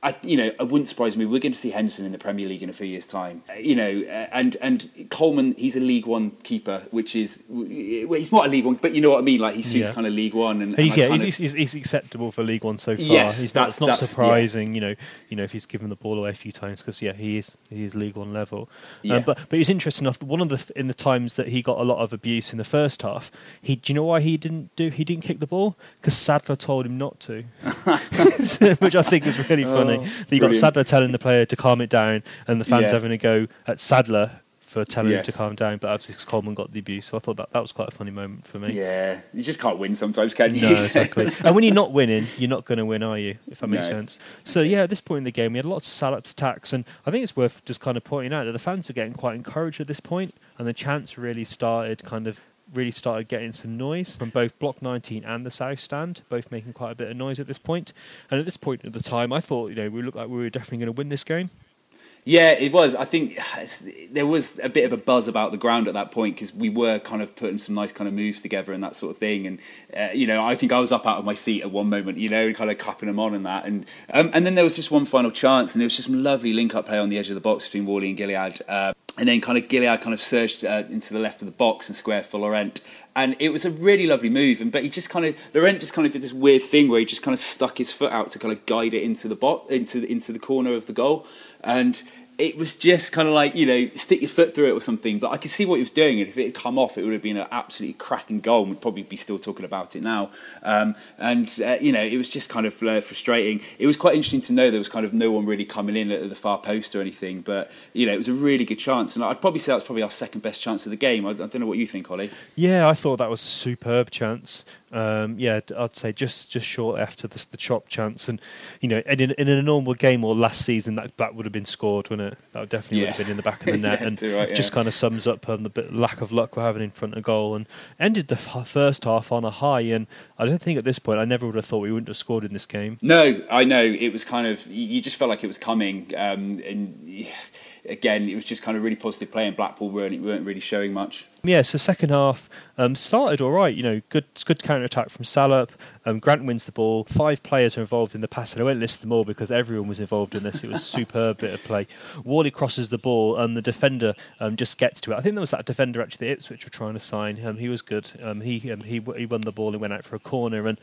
S2: I, you know, it wouldn't surprise me. We're going to see Henderson in the Premier League in a few years' time. Uh, You know, uh, and and Coleman, he's a League One keeper, which is well, he's not a League One, but you know what I mean. Like he suits
S1: Yeah.
S2: kind of League One, and,
S1: He's,
S2: and
S1: yeah, he's, he's, he's acceptable for League One so far.
S2: Yes,
S1: he's not,
S2: that's-
S1: it's not
S2: that's- yeah.
S1: surprising, you know, you know, if he's given the ball away a few times because yeah, he is he is League One level.
S2: Yeah.
S1: Um, but but it's interesting enough. One of the in the times that he got a lot of abuse in the first half, he do you know why he didn't do he didn't kick the ball because Sadler told him not to, which I think is really funny.
S2: Oh,
S1: that oh, you got. Sadler telling the player to calm it down, and the fans
S2: Yeah.
S1: having a go at Sadler. For telling
S2: Yes.
S1: him to calm down, but obviously Coleman got the abuse, so I thought that, that was quite a funny moment for me.
S2: yeah, you just can't win sometimes, can you?
S1: No, exactly. and when you're not winning, you're not going to win, are you? If that makes
S2: No.
S1: sense. So yeah, at this point in the game, we had lots of Salop attacks, and I think it's worth just kind of pointing out that the fans were getting quite encouraged at this point, and the chants really started kind of really started getting some noise from both Block 19 and the South Stand, both making quite a bit of noise at this point. And at this point at the time, I thought you know we looked like we were definitely going to win this game.
S2: Yeah, it was. I think there was a bit of a buzz about the ground at that point because we were kind of putting some nice kind of moves together and that sort of thing. And uh, you know, I think I was up out of my seat at one moment, you know, kind of clapping them on and that. And um, and then there was just one final chance, and there was just some lovely link-up play on the edge of the box between Whalley and Gilliead. Uh, and then kind of Gilliead kind of surged uh, into the left of the box and square for Laurent. And it was a really lovely move, and but he just kind of Laurent just kind of did this weird thing where he just kind of stuck his foot out to kind of guide it into the bot into the, into the corner of the goal, and it was just kind of like you know stick your foot through it or something. But I could see what he was doing, and if it had come off, it would have been an absolutely cracking goal. and We'd probably be still talking about it now. Um, and uh, you know, it was just kind of uh, frustrating. It was quite interesting to know there was kind of no one really coming in at the far post or anything. But you know, it was a really good chance, and I'd probably say that was probably our second best chance of the game. I, I don't know what you think, Ollie.
S1: Yeah, I thought that was a superb chance. Um, yeah, I'd say just just short after the, the chop chance, and you know, and in, in a normal game or last season, that that would have been scored, wouldn't it? That would definitely would have been in the back of the net,
S2: Yeah,
S1: and
S2: right,
S1: just kind of sums up um, the bit lack of luck we're having in front of goal, and ended the f- first half on a high. And I don't think at this point, I never would have thought we wouldn't have scored in this game.
S2: No, I know it was kind of you you just felt like it was coming, um, and again, it was just kind of really positive play, and Blackpool weren't weren't really showing much.
S1: Yeah, so second half um, started all right. You know, good good counter attack from Salop. Um, Grant wins the ball. Five players are involved in the pass, and I won't list them all because everyone was involved in this. It was superb bit of play. Whalley crosses the ball, and the defender um, just gets to it. I think there was that defender actually that Ipswich were trying to sign. He was good. Um, he um, he he won the ball and went out for a corner and.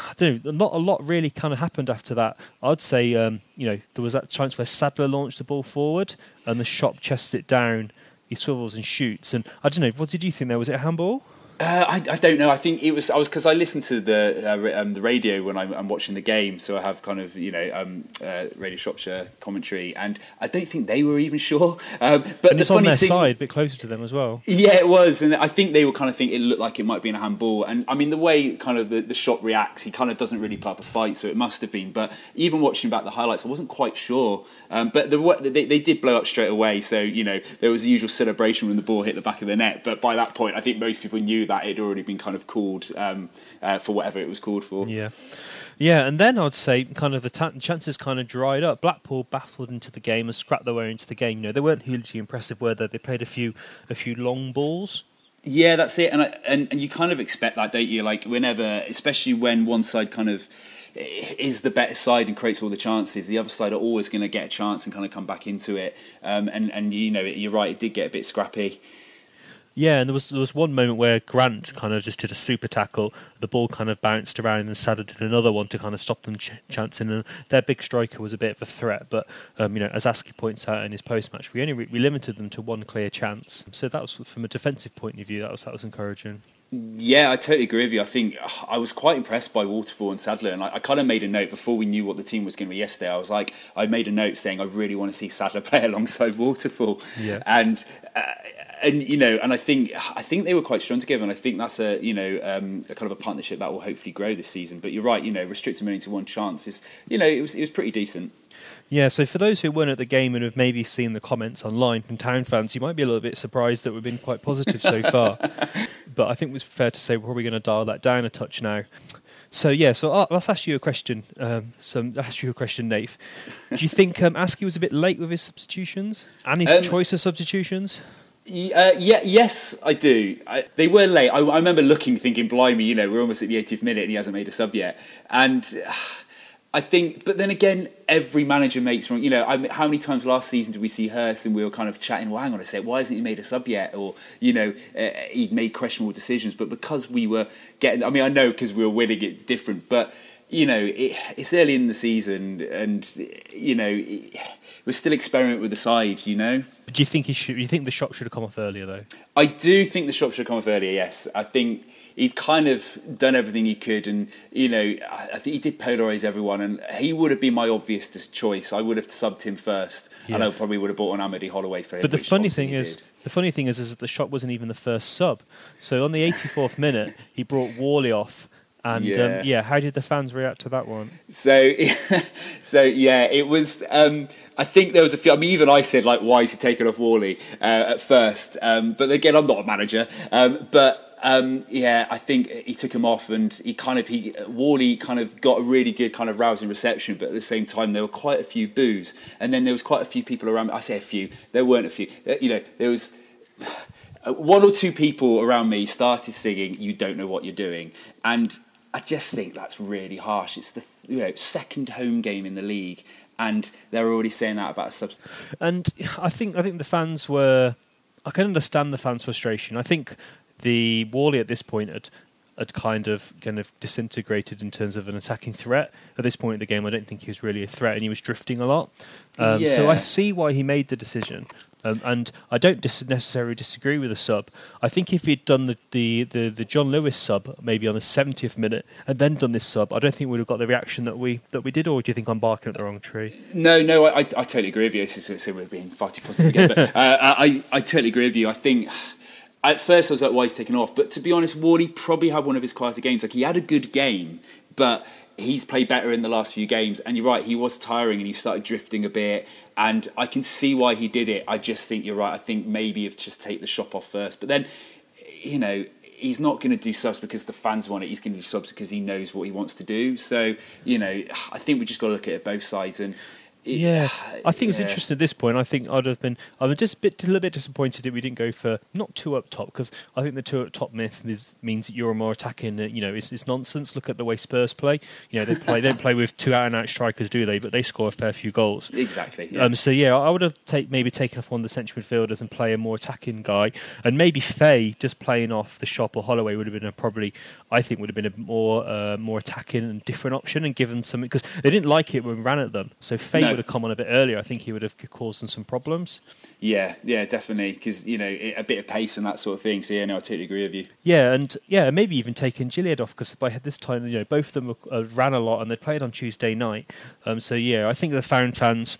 S1: I don't know. Not a lot really kind of happened after that. I'd say, um, you know, there was that chance where Sadler launched the ball forward, and the shop chests it down. He swivels and shoots, and I don't know. What did you think there? Was it a handball?
S2: Uh, I, I don't know. I think it was. I was because I listened to the uh, um, the radio when I'm, I'm watching the game, so I have kind of you know um, uh, Radio Shropshire commentary, and I don't think they were even sure. Um, but
S1: and
S2: the
S1: it's on
S2: funny
S1: their
S2: thing,
S1: side, a bit closer to them as well.
S2: Yeah, it was, and I think they were kind of thinking it looked like it might be in a handball. And I mean, the way kind of the, the shot reacts, he kind of doesn't really put up a fight, so it must have been. But even watching back the highlights, I wasn't quite sure. Um, but the, they, they did blow up straight away, so you know there was the usual celebration when the ball hit the back of the net. But by that point, I think most people knew that it had already been kind of called um, uh, for whatever it was called for.
S1: Yeah. Yeah, and then I'd say kind of the ta- chances kind of dried up. Blackpool battled into the game and scrapped their way into the game. You know, they weren't hugely impressive, were they? They played a few a few long balls.
S2: Yeah, that's it, and, I, and and you kind of expect that, don't you? Like whenever, especially when one side kind of is the better side and creates all the chances, the other side are always going to get a chance and kind of come back into it. Um, and and you know, you're right, it did get a bit scrappy.
S1: Yeah, and there was there was one moment where Grant kind of just did a super tackle. The ball kind of bounced around, and Sadler did another one to kind of stop them ch- chancing. And their big striker was a bit of a threat, but um, you know, as Askey points out in his post match, we only re- we limited them to one clear chance. So that was from a defensive point of view, that was that was encouraging.
S2: Yeah, I totally agree with you. I think I was quite impressed by Waterfall and Sadler, and I, I kind of made a note before we knew what the team was going to be yesterday. I was like, I made a note saying I really want to see Sadler play alongside Waterfall,
S1: Yeah.
S2: and uh, and you know, and I think I think they were quite strong together, and I think that's a you know um, a kind of a partnership that will hopefully grow this season. But you're right, you know, restricting only to one chance is you know it was it was pretty decent.
S1: Yeah, so for those who weren't at the game and have maybe seen the comments online from town fans, you might be a little bit surprised that we've been quite positive so far. but I think it's fair to say we're probably going to dial that down a touch now. So yeah, so uh, let's ask you a question. Um, so ask you a question, Nate. Do you think um, Askey was a bit late with his substitutions and his
S2: Um,
S1: choice of substitutions?
S2: Uh, yeah, yes, I do. I, they were late. I, I remember looking, thinking, "Blimey, you know, we're almost at the 80th minute, and he hasn't made a sub yet." And uh, I think, but then again, every manager makes wrong. You know, I how many times last season did we see Hurst and we were kind of chatting? Well, hang on a sec, why hasn't he made a sub yet? Or you know, uh, he'd made questionable decisions, but because we were getting, I mean, I know because we were winning, it's different, but. You know, it, it's early in the season, and you know we're still experimenting with the side. You know,
S1: But do you think he should? You think the shot should have come off earlier though?
S2: I do think the shot should have come off earlier. Yes, I think he'd kind of done everything he could, and you know, I I think he did polarise everyone, and he would have been my obvious choice. I would have subbed him first, and I probably would have bought an Amadi Holloway for him.
S1: But the funny thing is,
S2: did.
S1: the funny thing is, is that the shot wasn't even the first sub. So on the 84th minute, he brought Whalley off, and
S2: Yeah.
S1: um, yeah, how did the fans react to that one?
S2: So, so yeah, it was. Um, I think there was a few. I mean, even I said like, "Why is he taking off Whalley?" Uh, at first, um, but again, I'm not a manager. Um, but um, yeah, I think he took him off, and he kind of he Whalley kind of got a really good kind of rousing reception. But at the same time, there were quite a few boos, and then there was quite a few people around. I say a few. There weren't a few. Uh, You know, there was. uh, One or two people around me started singing "You Don't Know What You're Doing," and I just think that's really harsh. It's the you know second home game in the league, and they're already saying that about a sub.
S1: And I think I think the fans were. I can understand the fans' frustration. I think the Whalley at this point had had kind of kind of disintegrated in terms of an attacking threat. At this point in the game, I don't think he was really a threat, and he was drifting a lot. Um, So I see why he made the decision. Um, and I don't dis- necessarily disagree with the sub. I think if he'd done the, the, the, the John Lewis sub maybe on the 70th minute and then done this sub, I don't think we'd have got the reaction that we that we did. Or do you think I'm barking at the wrong tree?
S2: No, no, I, I, I totally agree with you. So we're being too positive again, but uh, I, I totally agree with you. I think at first I was like, why he's taken off? But to be honest, Wardy probably had one of his quieter games. Like he had a good game, but he's played better in the last few games. And you're right, he was tiring and he started drifting a bit. And I can see why he did it. I just think you're right. I think maybe if just take the shop off first, but then you know. He's not going to do subs because the fans want it. He's going to do subs because he knows what he wants to do. So, you know, I think we just got to look at it both sides. And it-
S1: Yeah, I think it's interesting at this point. I think I'd have been. I'm just a, bit, a little bit disappointed that we didn't go for not two up top because I think the two up top myth is, means that you're more attacking. uh, You know, it's, it's nonsense. Look at the way Spurs play. You know, they play. they don't play with two out and out strikers, do they? But they score a fair few goals.
S2: Exactly. Yeah.
S1: Um, so yeah, I would have take, maybe taken off one of the central midfielders and play a more attacking guy, and maybe Faye just playing off the shop or Holloway would have been a probably I think would have been a more uh, more attacking and different option and given some because they didn't like it when we ran at them. So Fay
S2: No.
S1: Would have come on a bit earlier. I think he would have caused them some problems.
S2: yeah, yeah, definitely. Because you know it, a bit of pace and that sort of thing. So yeah, no, I totally agree with you.
S1: Yeah, and yeah, maybe even taking Gilliead off because by this time, you know, both of them uh, ran a lot and they played on Tuesday night. Um, so yeah, I think the Farron fans,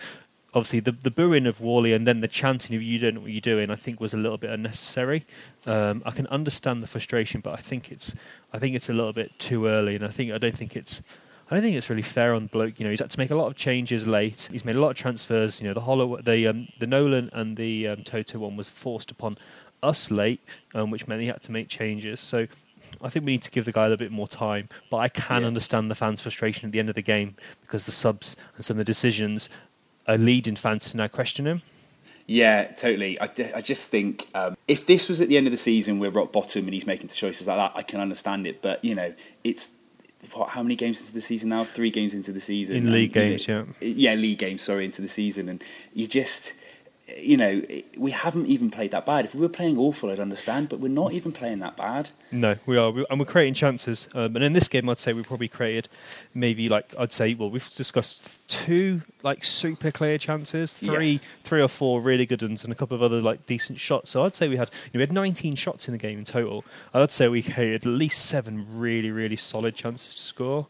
S1: obviously the the booing of Whalley and then the chanting of "you don't know what you're doing," I think was a little bit unnecessary. Um, I can understand the frustration, but I think it's I think it's a little bit too early, and I think I don't think it's. I don't think it's really fair on bloke. You know, he's had to make a lot of changes late. He's made a lot of transfers. You know, the Hollow, the um, the Nolan and the um, Toto one was forced upon us late, um, which meant he had to make changes. So I think we need to give the guy a little bit more time. But I can
S2: Yeah.
S1: understand the fans' frustration at the end of the game because the subs and some of the decisions are leading fans to now question him.
S2: Yeah, totally. I, I just think um, if this was at the end of the season, we're rock bottom and he's making choices like that, I can understand it. But you know, it's what? How many games into the season now? Three games into the season.
S1: In
S2: And,
S1: league
S2: you know,
S1: games, yeah.
S2: Yeah, league games. Sorry, into the season, and you just. You know, we haven't even played that bad. If we were playing awful, I'd understand, but we're not even playing that bad.
S1: No, we are, and we're creating chances. Um, and in this game, I'd say we probably created maybe like I'd say, well, we've discussed two like super clear chances, three,
S2: Yes.
S1: three or four really good ones, and a couple of other like decent shots. So I'd say we had you know, we had 19 shots in the game in total. I'd say we created at least seven really, really solid chances to score.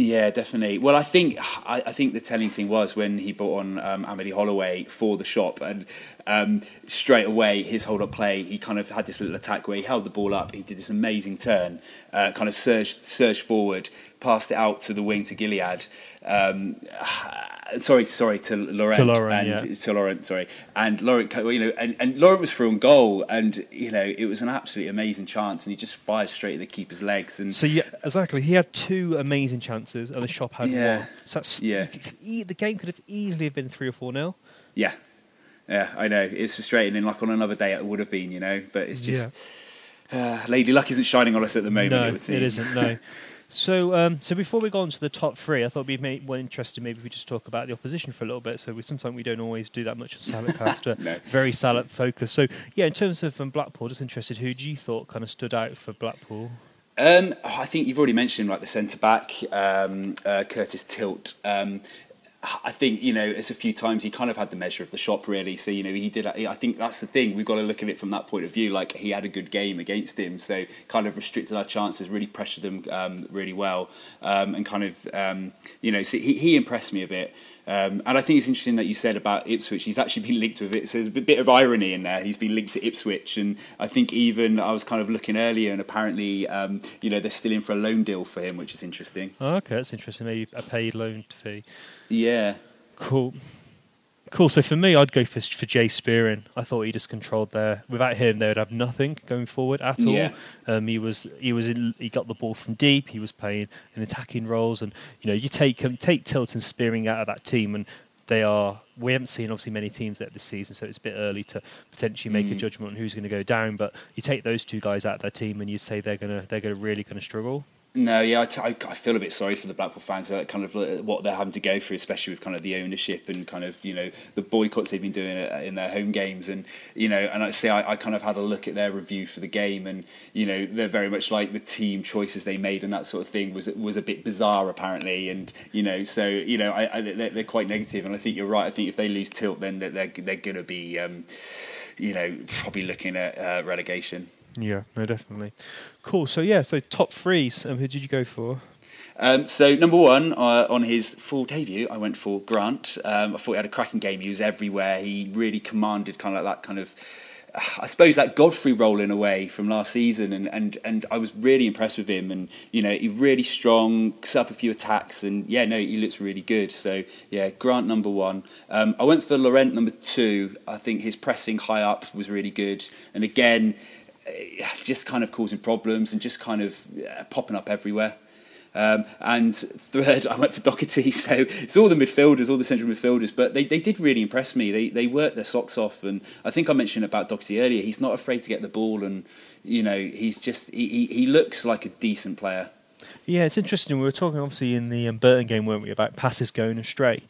S2: Yeah, definitely. Well, I think I, I think the telling thing was when he brought on um, Amadi Holloway for the shop, and um, straight away his hold up play, he kind of had this little attack where he held the ball up, he did this amazing turn, uh, kind of surged surged forward, passed it out to the wing to Gilliead. Um, sorry, sorry to Laurent,
S1: To Laurent,
S2: and
S1: yeah.
S2: to Laurent, sorry, and Laurent, you know, and, and Laurent was through on goal, and you know it was an absolutely amazing chance, and he just fired straight at the keeper's legs, and
S1: So yeah, exactly. He had two amazing chances, and the shop had
S2: Yeah.
S1: one. So that's,
S2: Yeah.
S1: could the game could have easily have been three or four nil.
S2: Yeah, yeah, I know. It's frustrating, and like on another day it would have been, you know. But it's just uh, Lady Luck isn't shining on us at the moment.
S1: no,
S2: it,
S1: it, isn't. No. So, um, so before we go on to the top three, I thought it'd be more interesting maybe we just talk about the opposition for a little bit. So we sometimes we don't always do that much on Salop Cast,
S2: No.
S1: very Salop focused. So yeah, in terms of um, Blackpool, just interested, who do you thought kind of stood out for Blackpool?
S2: Um, I think you've already mentioned like the centre back, um, uh, Curtis Tilt. Um, I think you know, it's a few times he kind of had the measure of the shop really. So you know, he did. I think that's the thing. We've got to look at it from that point of view. Like he had a good game against him, so kind of restricted our chances, really pressured them um, really well, um, and kind of um, you know, so he, he impressed me a bit. Um, and I think it's interesting that you said about Ipswich. He's actually been linked with it. So there's a bit of irony in there. He's been linked to Ipswich, and I think even I was kind of looking earlier, and apparently, um, you know, they're still in for a loan deal for him, which is interesting.
S1: Oh, okay, that's interesting. Maybe a paid loan fee.
S2: Yeah,
S1: Cool. Cool. So for me, I'd go for for Jay Spearing. I thought he just controlled there. Without him, they would have nothing going forward at all. Um, he was he was in, he got the ball from deep. He was playing in attacking roles, and you know you take him take Tilton Spearing out of that team, and they are. We haven't seen obviously many teams there this season, so it's a bit early to potentially make a
S2: Mm.
S1: judgment on who's going to go down. But you take those two guys out of their team, and you say they're gonna they're gonna really going to struggle.
S2: No, yeah, I, feel a bit sorry for the Blackpool fans, uh, kind of uh, what they're having to go through, especially with kind of the ownership and kind of you know the boycotts they've been doing uh, in their home games, and you know, and I say I, I kind of had a look at their review for the game, and you know they're very much like the team choices they made and that sort of thing was was a bit bizarre apparently, and you know, so you know, I, I they're, they're quite negative, and I think you're right. I think if they lose tilt, then they're they're, they're going to be, um, you know, probably looking at uh, relegation.
S1: Yeah, no, definitely. Cool. So yeah, so top threes. Um, who did you go for?
S2: Um, so number one uh, on his full debut, I went for Grant. Um, I thought he had a cracking game. He was everywhere. He really commanded kind of like that kind of, I suppose that Godfrey role in a way from last season, and, and, and I was really impressed with him. And you know, he really strong, set up a few attacks, and yeah, no, he looks really good. So yeah, Grant number one. Um, I went for Laurent number two. I think his pressing high up was really good, and again, just kind of causing problems and just kind of popping up everywhere. Um, and third, I went for Docherty. So it's all the midfielders, all the central midfielders, but they, they did really impress me. They they worked their socks off, and I think I mentioned about Docherty earlier. He's not afraid to get the ball, and you know he's just he, he, he looks like a decent player.
S1: Yeah, it's interesting. We were talking obviously in the um, Burton game, weren't we, about passes going astray?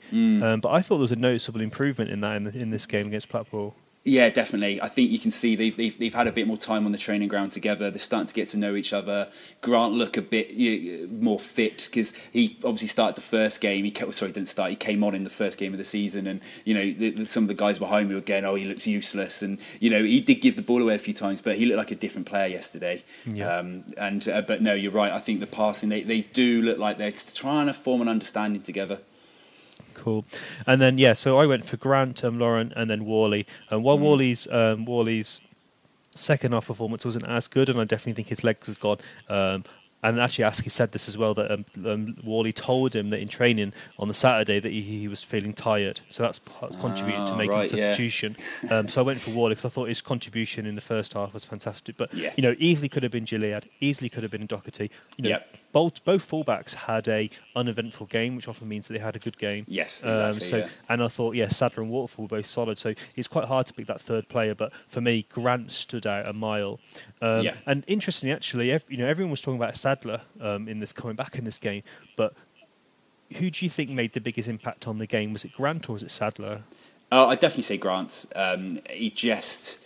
S1: Um, but I thought there was a noticeable improvement in that in, the, in this game against Blackpool.
S2: Yeah, definitely. I think you can see they've, they've they've had a bit more time on the training ground together. They're starting to get to know each other. Grant look a bit you know, more fit because he obviously started the first game. He ca- sorry didn't start. He came on in the first game of the season, and you know the, the, some of the guys behind me were going, "Oh, he looks useless," and you know he did give the ball away a few times, but he looked like a different player yesterday.
S1: Yeah.
S2: Um, and uh, but no, you're right. I think the passing they, they do look like they're trying to form an understanding together.
S1: Cool. And then yeah, so I went for Grant, um, Laurent, and then Whalley. And while Whalley's um, Whalley's second half performance wasn't as good, and I definitely think his legs have gone. Um, and actually, Askey said this as well that um, um, Whalley told him that in training on the Saturday that he, he was feeling tired, so that's, that's contributed to
S2: Ah,
S1: making
S2: right,
S1: the
S2: yeah.
S1: substitution. um, so I went for Whalley because I thought his contribution in the first half was fantastic. But
S2: Yeah.
S1: you know, easily could have been Gilliead, easily could have been Docherty. You know,
S2: Yep.
S1: both both fullbacks had a uneventful game, which often means that they had a good game.
S2: Yes,
S1: Um,
S2: exactly,
S1: so,
S2: yeah.
S1: and I thought, yeah, Sadler and Waterfall were both solid. So it's quite hard to pick that third player. But for me, Grant stood out a mile. Um,
S2: Yeah.
S1: And interestingly, actually, ev- you know, everyone was talking about Sadler um, in this coming back in this game. But who do you think made the biggest impact on the game? Was it Grant or was it Sadler?
S2: Oh, I definitely say Grant. Um, he just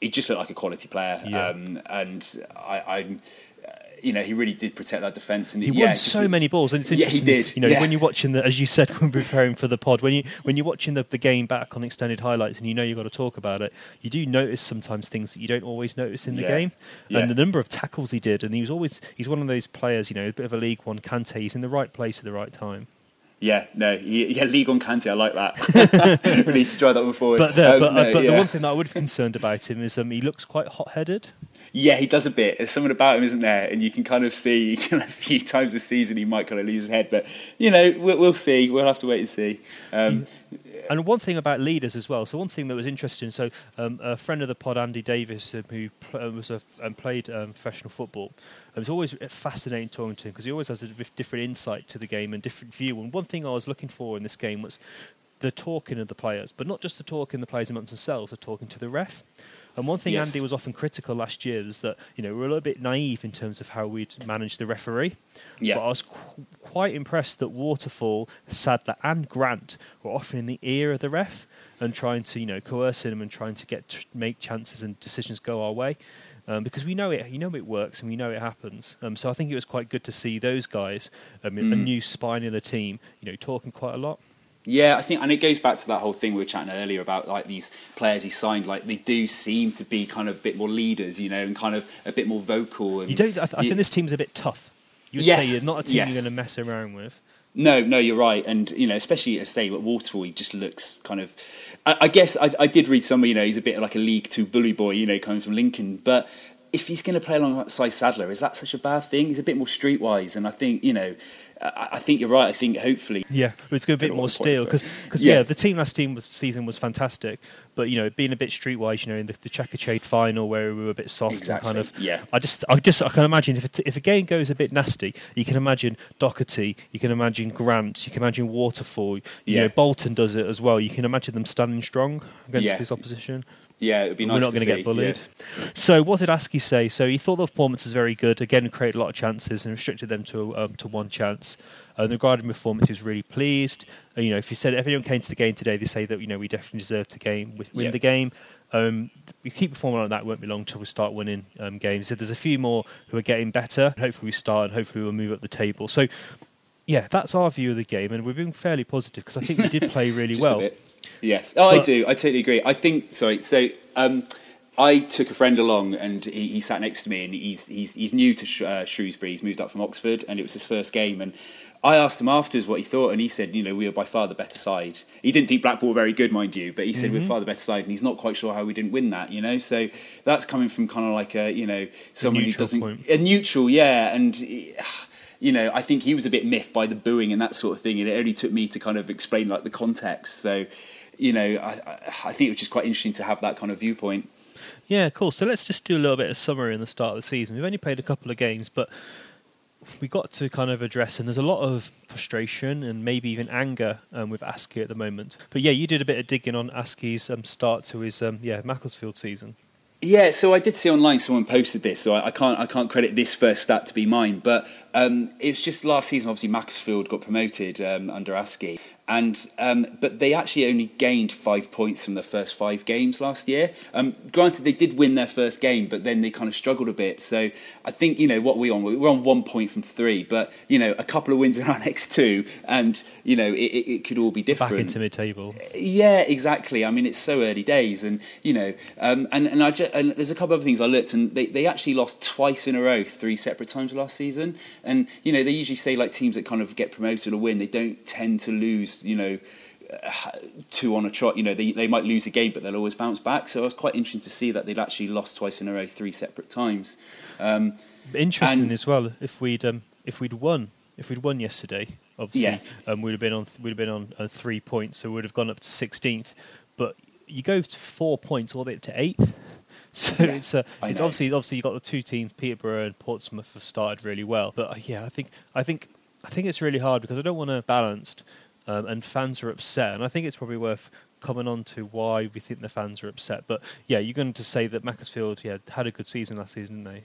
S2: he just looked like a quality player,
S1: Yeah.
S2: um, and I, I'm. You know, he really did protect that defence. And
S1: he
S2: yeah,
S1: won so many balls, and it's
S2: Yeah, he
S1: interesting.
S2: did,
S1: You know,
S2: yeah.
S1: when you're watching the, as you said, when preparing for the pod, when you when you're watching the, the game back on extended highlights, and you know you've got to talk about it, you do notice sometimes things that you don't always notice in the
S2: Yeah,
S1: game, and the number of tackles he did, and he was always he's one of those players, you know, a bit of a League One Kante. He's in the right place at the right time.
S2: Yeah, no, yeah, League on Kante, I like that. we need to drive that one forward.
S1: But, the,
S2: Um,
S1: but, uh,
S2: no,
S1: but the one thing that I would be concerned about him is um, he looks quite hot-headed.
S2: Yeah, he does a bit. There's something about him, isn't there? And you can kind of see a few times this season he might kind of lose his head. But, you know, we'll, we'll see. We'll have to wait and see. Um,
S1: And one thing about leaders as well. So one thing that was interesting. So um, a friend of the pod, Andy Davis, um, who pl- uh, was a, um, played um, professional football, it was always fascinating talking to him because he always has a different insight to the game and different view. And one thing I was looking for in this game was the talking of the players, but not just the talking the players amongst themselves, but talking to the ref. And one thing
S2: Yes.
S1: Andy was often critical last year is that you know we're a little bit naive in terms of how we'd manage the referee.
S2: Yeah.
S1: But I was qu- quite impressed that Waterfall, Sadler, and Grant were often in the ear of the ref and trying to you know coerce him and trying to get to make chances and decisions go our way. Um, because we know it, you know it works, and we know it happens. Um, so I think it was quite good to see those guys, um, a
S2: Mm.
S1: new spine in the team, you know, talking quite a lot.
S2: Yeah, I think, and it goes back to that whole thing we were chatting earlier about like these players he signed. Like they do seem to be kind of a bit more leaders, you know, and kind of a bit more vocal. And
S1: You don't. I, th- I think this team's a bit tough. You would
S2: Yes,
S1: say you're not a team
S2: yes.
S1: you're going to mess around with.
S2: No, no, you're right, and you know, especially as say at Waterfall, he just looks kind of. I, I guess I, I did read somewhere, you know, he's a bit like a League Two bully boy, you know, coming from Lincoln. But if he's going to play alongside Sadler, is that such a bad thing? He's a bit more streetwise, and I think you know, I, I think you're right. I think hopefully,
S1: Yeah, it's going to be a bit more
S2: what the point
S1: steel because yeah.
S2: Yeah.
S1: the team last team was, season was fantastic, but you know being a bit streetwise, you know in the, the Checkatrade final where we were a bit soft
S2: Exactly,
S1: and kind of
S2: yeah.
S1: I just I just I can imagine if it, if a game goes a bit nasty, you can imagine Docherty, you can imagine Grant, you can imagine Waterfall, you
S2: Yeah.
S1: know Bolton does it as well. You can imagine them standing strong against
S2: Yeah.
S1: this opposition.
S2: Yeah, it'd be nice.
S1: We're not
S2: to
S1: going to
S2: see,
S1: get bullied.
S2: yeah.
S1: So, what did Askey say? So, he thought the performance was very good. Again, created a lot of chances and restricted them to um, to one chance. Uh, regarding performance, he was really pleased. Uh, you know, if you said if anyone came to the game today, they say that you know we definitely deserved to game win
S2: Yeah.
S1: the game. Um, we keep performing like that. It won't be long until we start winning um, games. So there's a few more who are getting better. Hopefully, we start and hopefully we'll move up the table. So, yeah, that's our view of the game, and we've been fairly positive because I think we did play really well.
S2: Yes. Oh, I do. I totally agree. I think. Sorry. So. Um, I took a friend along, and he, he sat next to me, and he's he's, he's new to Sh- uh, Shrewsbury. He's moved up from Oxford, and it was his first game. And I asked him afterwards what he thought, and he said, you know, we were by far the better side. He didn't think Blackpool were very good, mind you, but he said we we're far the better side, and he's not quite sure how we didn't win that. You know, so that's coming from kind of like a you know someone who doesn't
S1: point.
S2: a neutral, yeah, and. You know, I think he was a bit miffed by the booing and that sort of thing, and it only took me to kind of explain like the context. So, you know, I, I, think it was just quite interesting to have that kind of viewpoint.
S1: Yeah, cool. So let's just do a little bit of summary in the start of the season. We've only played a couple of games, but we got to kind of address, and there's a lot of frustration and maybe even anger um, with Askey at the moment. But yeah, you did a bit of digging on Askey's um, start to his um, yeah Macclesfield season.
S2: Yeah, so I did see online someone posted this, so I, I can't I can't credit this first stat to be mine, but um, it's just last season. Obviously, Macclesfield got promoted um, under Askey, and um, but they actually only gained five points from the first five games last year. Um, granted, they did win their first game, but then they kind of struggled a bit. So I think you know what we on we're on one point from three, but you know a couple of wins in our next two, and you know it, it, it could all be different.
S1: Back into mid-table.
S2: Yeah, exactly. I mean, it's so early days, and you know, um, and and, I ju- and there's a couple of things I looked, and they, they actually lost twice in a row, three separate times last season. And you know, they usually say like teams that kind of get promoted or win, they don't tend to lose. You know. Two on a trot, you know, they, they might lose a game, but they'll always bounce back. So it was quite interesting to see that they'd actually lost twice in a row, three separate times. Um,
S1: Interesting as well. If we'd um, if we'd won if we'd won yesterday, obviously
S2: Yeah.
S1: um, we'd have been on we'd have been on uh, three points, so we'd have gone up to sixteenth. But you go to four points all the way up to eighth. So
S2: Yeah,
S1: it's uh, it's obviously obviously you got the two teams, Peterborough and Portsmouth, have started really well. But uh, yeah, I think I think I think it's really hard because I don't want to balanced, um, and fans are upset, and I think it's probably worth coming on to why we think the fans are upset. But yeah, you're going to say that Macclesfield yeah had a good season last season, didn't they?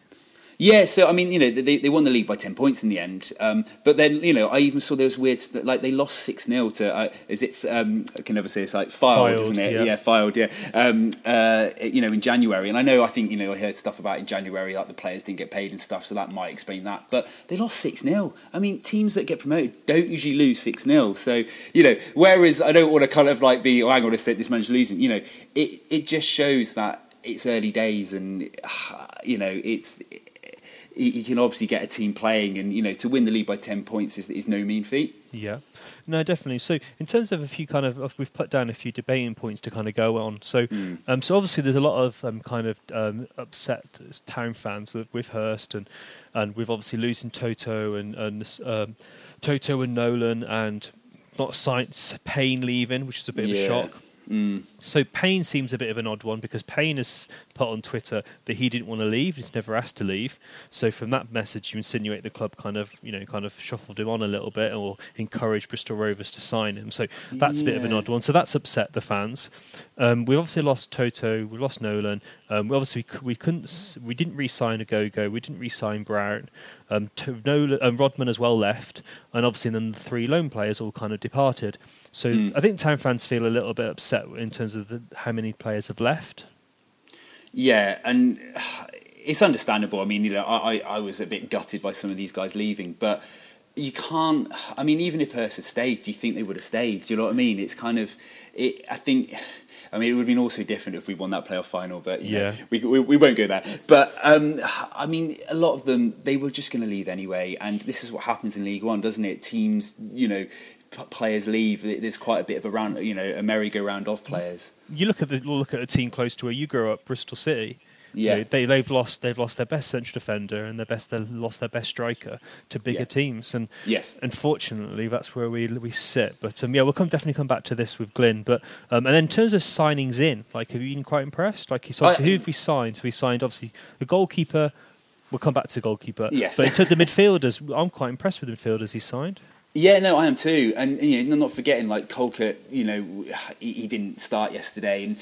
S2: Yeah, so I mean, you know, they, they won the league by ten points in the end. Um, but then, you know, I even saw those weird like they lost six 0 to uh, is it? Um, I can never say it's like Fylde,
S1: Fylde,
S2: isn't it?
S1: yeah.
S2: Yeah, Fylde. Yeah. Um, uh, you know, in January, and I know I think you know I heard stuff about in January like the players didn't get paid and stuff, so that might explain that. But they lost six 0 I mean, teams that get promoted don't usually lose six 0 So you know, whereas I don't want to kind of like be, oh, hang on sec, this man's losing. You know, it it just shows that it's early days, and you know, it's you you can obviously get a team playing, and you know, to win the league by ten points is, is no mean feat.
S1: Yeah, no, definitely. So, in terms of a few kind of, we've put down a few debating points to kind of go on. So,
S2: Mm.
S1: um, so obviously, there's a lot of um, kind of um, upset town fans with- Hurst, and and with obviously losing Toto and and um, Toto and Nolan, and not signed Payne leaving, which is a bit of a shock.
S2: Mm.
S1: So Payne seems a bit of an odd one because Payne has put on Twitter that he didn't want to leave. He's never asked to leave. So from that message, you insinuate the club kind of, you know, kind of shuffled him on a little bit or encouraged Bristol Rovers to sign him. So that's a bit of an odd one. So that's upset the fans. Um, we obviously lost Toto. We lost Nolan. Um, we obviously we, we couldn't. We didn't re-sign Ogogo. We didn't re-sign Brown. Um, to, Nolan and Rodman as well left, and obviously then the three loan players all kind of departed. So
S2: Mm.
S1: I think town fans feel a little bit upset in terms of the, how many players have left.
S2: Yeah, and it's understandable. I mean, you know, I, I, I was a bit gutted by some of these guys leaving, but you can't. I mean, even if Hurst had stayed, do you think they would have stayed? Do you know what I mean? It's kind of. It, I think. I mean, it would have been also different if we won that playoff final, but you know,
S1: Yeah.
S2: we, we we won't go there. But um, I mean, a lot of them they were just going to leave anyway, and this is what happens in League One, doesn't it? Teams, you know, players leave. There's quite a bit of a round, you know, a merry-go-round of players.
S1: You look at the look at a team close to where you grew up, Bristol City. You
S2: Yeah.
S1: know, they they've lost they've lost their best central defender and their best they lost their best striker to bigger
S2: Yeah.
S1: teams, and
S2: Yes.
S1: unfortunately that's where we we sit. But um, yeah, we'll come definitely come back to this with Glyn. But um, and then in terms of signings in, like have you been quite impressed? Like you saw, who have we signed? We signed obviously the goalkeeper. We'll come back to the goalkeeper.
S2: Yes.
S1: But in terms of the midfielders, I'm quite impressed with the midfielders he signed.
S2: Yeah, no, I am too, and you know, not forgetting like Colquitt. You know, he, he didn't start yesterday, and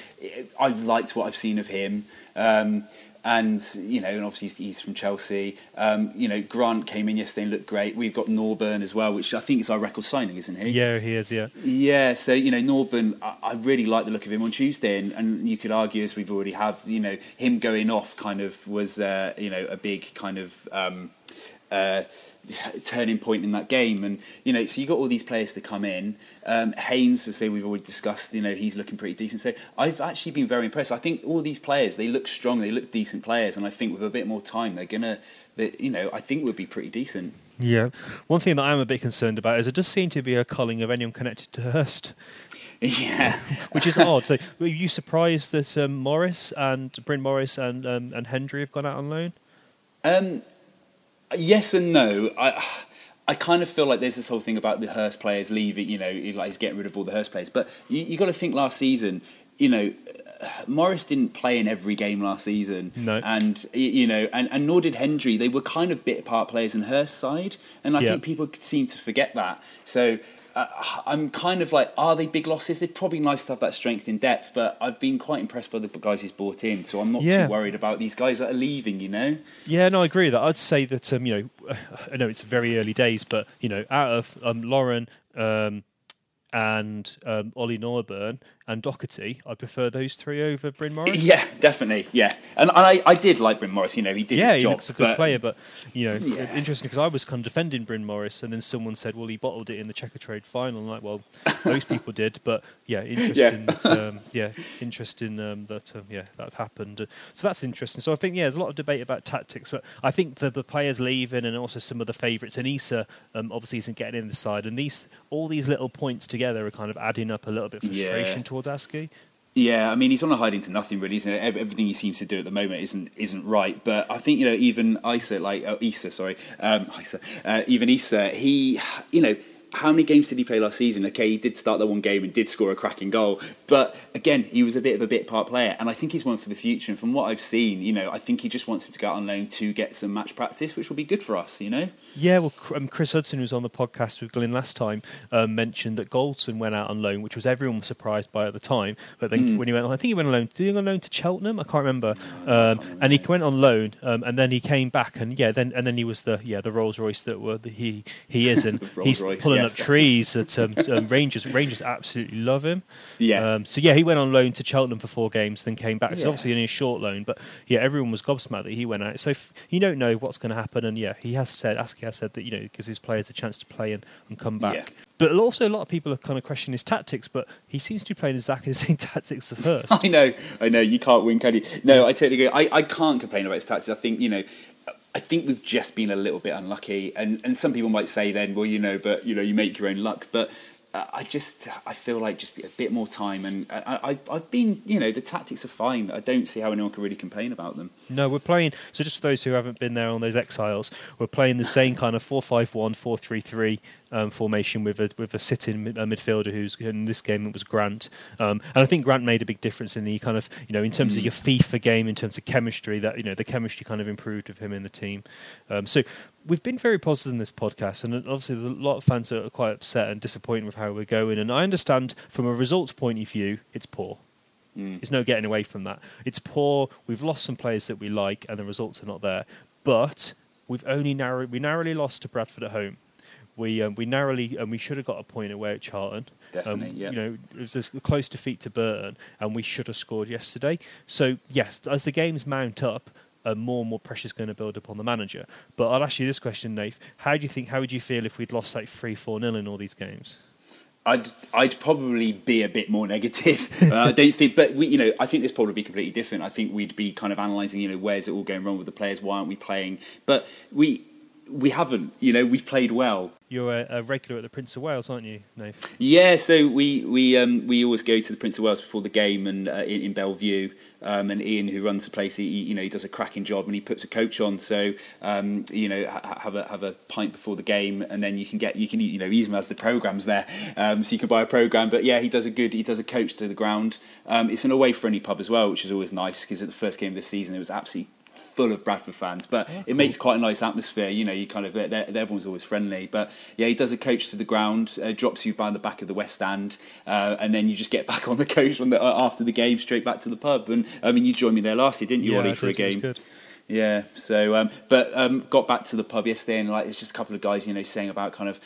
S2: I've liked what I've seen of him. Um, and you know, and obviously he's, he's from Chelsea. Um, you know, Grant came in yesterday and looked great. We've got Norburn as well, which I think is our record signing, isn't he?
S1: Yeah, he is. Yeah.
S2: Yeah, so you know Norburn, I, I really like the look of him on Tuesday, and, and you could argue, as we've already have, you know, him going off kind of was, uh, you know, a big kind of um, uh, turning point in that game, and you know, so you got all these players to come in. Um, Haynes, to say we've already discussed, you know, he's looking pretty decent. So I've actually been very impressed. I think all these players, they look strong, they look decent players, and I think with a bit more time, they're gonna, they, you know, I think would be pretty decent.
S1: Yeah. One thing that I'm a bit concerned about is it does seem to be a culling of anyone connected to Hurst.
S2: yeah.
S1: which is odd. So, were you surprised that um, Morris and Bryn Morris and um, and Hendry have gone out on loan?
S2: Um, yes and no. I I kind of feel like there's this whole thing about the Hurst players leaving. You know, like he's getting rid of all the Hurst players. But you you got to think last season. You know, Morris didn't play in every game last season.
S1: No.
S2: And you know, and, and nor did Hendry. They were kind of bit part players in Hurst's side, and I
S1: Yeah.
S2: think people seem to forget that. So. Uh, I'm kind of like, are they big losses? They're probably nice to have that strength in depth, but I've been quite impressed by the guys he's brought in, so I'm not
S1: Yeah.
S2: too worried about these guys that are leaving. You know,
S1: Yeah, no, I agree with that. I'd say that um, you know, I know it's very early days, but you know, out of um, Laurent um, and um, Ollie Norburn and Docherty, I prefer those three over Bryn Morris.
S2: Yeah, definitely. Yeah, and I, I did like Bryn Morris. You know, he did
S1: Yeah,
S2: his
S1: he
S2: job.
S1: looks a good
S2: but-
S1: player, but you know,
S2: Yeah.
S1: interesting because I was kind of defending Bryn Morris, and then someone said, "Well, he bottled it in the Checkatrade final." I'm like, well, most people did, but yeah, interesting. that, um, yeah, interesting um, that um, yeah that happened. So that's interesting. So I think yeah, there's a lot of debate about tactics, but I think the, the players leaving and also some of the favourites, and Issa um, obviously isn't getting in the side, and these all these little points together are kind of adding up a little bit of frustration
S2: Yeah.
S1: Towards Askey.
S2: Yeah, I mean, he's on a hiding to nothing really. Isn't it? Everything he seems to do at the moment isn't isn't right. But I think you know, even Isa, like oh, Isa, sorry, um, Isa, uh, even Isa, he, you know. How many games did he play last season? Okay, he did start that one game and did score a cracking goal, but again, he was a bit of a bit part player, and I think he's one for the future. And from what I've seen, you know, I think he just wants him to go out on loan to get some match practice, which will be good for us. You know.
S1: Yeah, well, um, Chris Hudson, who was on the podcast with Glyn last time, um, mentioned that Goldson went out on loan, which was everyone was surprised by at the time. But then mm. when he went, I think he went on loan. Did he go on loan to Cheltenham? I can't remember. Um, and he went on loan, um, and then he came back, and yeah, then and then he was the yeah the Rolls Royce that were the, he he is, and he's pulling yes. up trees that um, um, Rangers. Rangers absolutely love him.
S2: Yeah.
S1: so yeah, he went on loan to Cheltenham for four games, then came back. It's obviously only a short loan, but yeah, everyone was gobsmacked that he went out. So f- you don't know what's going to happen, and yeah, he has said, Askey has said that you know gives his players a chance to play and, and come back. Yeah. But also, a lot of people are kind of questioning his tactics, but he seems to be playing exactly the same tactics as Hurst.
S2: I know, I know. You can't win, can you? No, I totally agree. I, I can't complain about his tactics. I think, you know, I think we've just been a little bit unlucky. And, and some people might say then, well, you know, but, you know, you make your own luck. But I just I feel like just a bit more time, and I, I've I've been you know the tactics are fine. I don't see how anyone can really complain about them.
S1: No, we're playing. So just for those who haven't been there on those exiles, we're playing the same kind of four five one four three three um, formation with a with a sitting mid- midfielder who's in this game it was Grant, um, and I think Grant made a big difference in the kind of you know in terms mm. of your FIFA game in terms of chemistry that you know the chemistry kind of improved with him in the team. Um, so we've been very positive in this podcast, and obviously there's a lot of fans that are quite upset and disappointed with how we're going. And I understand from a results point of view, it's poor. Mm. There's no getting away from that. It's poor. We've lost some players that we like, and the results are not there. But we've only narrow we narrowly lost to Bradford at home. We um, we narrowly and we should have got a point away at Charlton.
S2: Definitely,
S1: um,
S2: yeah.
S1: You know, it was a close defeat to Burton, and we should have scored yesterday. So yes, as the games mount up, uh, more and more pressure is going to build upon the manager. But I'll ask you this question, Nate: How do you think? How would you feel if we'd lost like three, four nil in all these games?
S2: I'd I'd probably be a bit more negative. uh, I don't think, but we, you know, I think this probably be completely different. I think we'd be kind of analysing, you know, where's it all going wrong with the players? Why aren't we playing? But we we haven't. You know, we've played well.
S1: You're a, a, regular at the Prince of Wales, aren't you, Nate?
S2: Yeah. So we we um, we always go to the Prince of Wales before the game and uh, in, in Belle Vue. Um, and Ian, who runs the place, he, you know he does a cracking job and he puts a coach on. So um, you know ha- have a have a pint before the game, and then you can get you can you know even as the programs there, um, so you can buy a program. But yeah, he does a good he does a coach to the ground. Um, it's an away friendly pub as well, which is always nice because at the first game of the season it was absolutely full of Bradford fans, but oh, it cool. makes quite a nice atmosphere. You know, you kind of everyone's always friendly. But yeah, he does a coach to the ground, uh, drops you by the back of the West Stand, uh, and then you just get back on the coach on the, uh, after the game, straight back to the pub. And I mean, you joined me there last year, didn't you,
S1: yeah,
S2: Ollie, for a game? Yeah, so um, but um, got back to the pub yesterday, and like there's just a couple of guys, you know, saying about kind of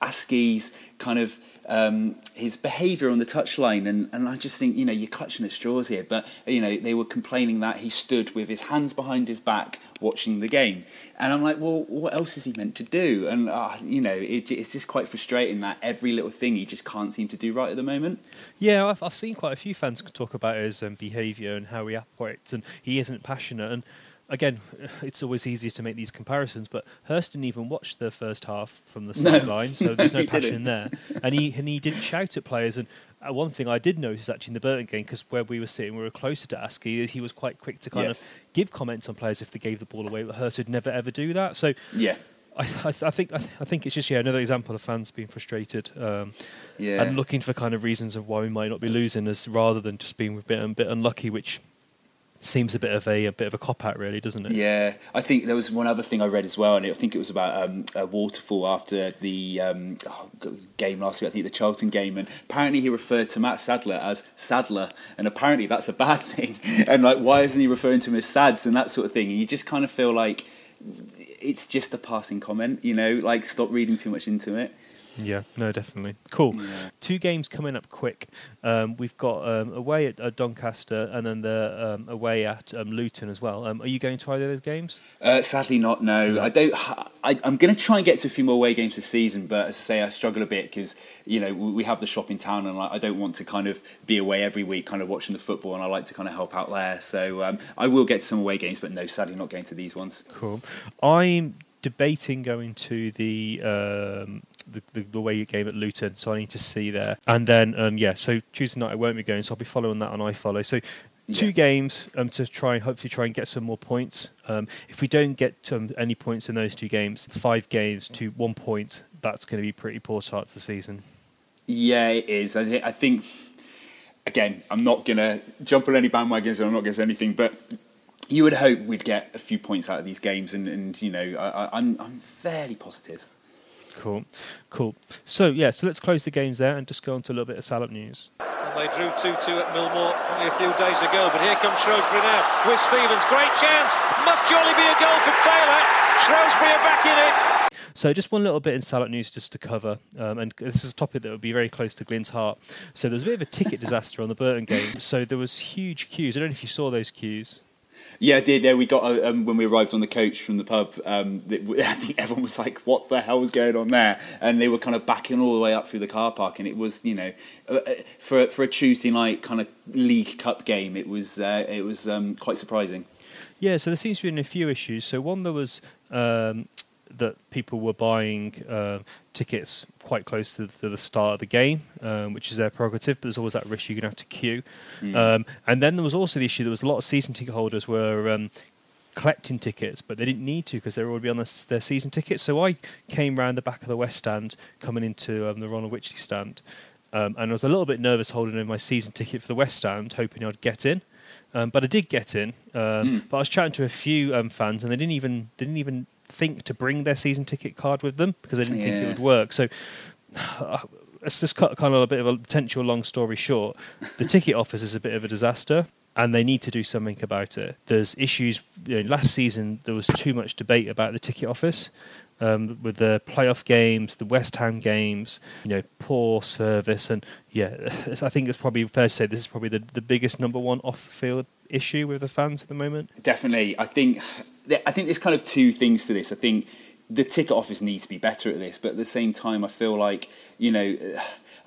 S2: Askey's kind of um, his behaviour on the touchline, and, and I just think you know you're clutching at straws here. But you know they were complaining that he stood with his hands behind his back watching the game, and I'm like, well, what else is he meant to do? And uh, you know it, it's just quite frustrating that every little thing he just can't seem to do right at the moment.
S1: Yeah, I've, I've seen quite a few fans talk about his um, behaviour and how he operates, and he isn't passionate and again, it's always easier to make these comparisons, but Hurst didn't even watch the first half from the sideline, no. so there's no passion there. And he and he didn't shout at players. And uh, one thing I did notice actually in the Burton game, because where we were sitting, we were closer to Askey, he was quite quick to kind yes. of give comments on players if they gave the ball away. But Hurst would never ever do that. So
S2: yeah.
S1: I, I, I, think I, think it's just yeah another example of fans being frustrated um,
S2: yeah.
S1: and looking for kind of reasons of why we might not be losing, as rather than just being a bit, a bit unlucky, which seems a bit of a, a bit of a cop out, really, doesn't it?
S2: Yeah, I think there was one other thing I read as well, and I think it was about um, a waterfall after the um, oh, game last week. I think the Charlton game, and apparently he referred to Matt Sadler as Sadler, and apparently that's a bad thing. and like, why isn't he referring to him as Sads and that sort of thing? And you just kind of feel like it's just a passing comment, you know, like stop reading too much into it.
S1: Yeah, no, definitely. Cool. Yeah. Two games coming up quick. Um, we've got um, away at uh, Doncaster and then the um, away at um, Luton as well. Um, are you going to either of those games?
S2: Uh, sadly, not. No, no. I don't. I, am going to try and get to a few more away games this season, but as I say, I struggle a bit because you know we have the shop in town, and I don't want to kind of be away every week, kind of watching the football, and I like to kind of help out there. So um, I will get to some away games, but no, sadly, not going to these ones.
S1: Cool. I'm debating going to the um, the, the, the way you game at Luton, so I need to see there. And then, um, yeah, so Tuesday night I won't be going, so I'll be following that on iFollow. So two
S2: Yeah.
S1: games um, to try and hopefully try and get some more points. Um, if we don't get um, any points in those two games, five games to one point, that's going to be pretty poor start to the season.
S2: Yeah, it is. I, thi- I think, again, I'm not going to jump on any bandwagons and I'm not going to say anything, but you would hope we'd get a few points out of these games, and, and you know, I, I'm, I'm fairly positive.
S1: Cool, cool. So yeah, so let's close the games there and just go on to a little bit of Salop news.
S4: And they drew 2 2 at Millmoor only a few days ago. But here comes Shrewsbury now with Stevens. Great chance. Must surely be a goal for Taylor. Shrewsbury are back in it.
S1: So just one little bit in Salop news just to cover, um, and this is a topic that would be very close to Glyn's heart. So there was a bit of a ticket disaster on the Burton game. So there was huge queues. I don't know if you saw those queues.
S2: Yeah, I did. Yeah, we got uh, um, when we arrived on the coach from the pub. Um, it, I think everyone was like, "What the hell was going on there?" And they were kind of backing all the way up through the car park, and it was, you know, uh, uh, for for a Tuesday night kind of League Cup game, it was uh, it was um, quite surprising.
S1: Yeah, so there seems to be a few issues. So one, there was um, that people were buying uh, tickets quite close to, to the start of the game, um, which is their prerogative. But there's always that risk you're going to have to queue. Um, and then there was also the issue. There was a lot of season ticket holders were um, collecting tickets, but they didn't need to because they were already on their, their season tickets. So I came round the back of the West Stand, coming into um, the Ronald Witchley stand, um, and I was a little bit nervous holding in my season ticket for the West Stand, hoping I'd get in. Um, but I did get in. Um, But I was chatting to a few um, fans, and they didn't even they didn't even think to bring their season ticket card with them because they didn't think it would work. So let's just cut kind of a bit of a potential long story short. The ticket office is a bit of a disaster. And they need to do something about it. There's issues. You know, last season there was too much debate about the ticket office, um, with the playoff games, the West Ham games. You know, poor service, and yeah, I think it's probably fair to say this is probably the, the biggest number one off-field issue with the fans at the moment.
S2: Definitely, I think I think there's kind of two things to this. I think the ticket office needs to be better at this, but at the same time, I feel like you know.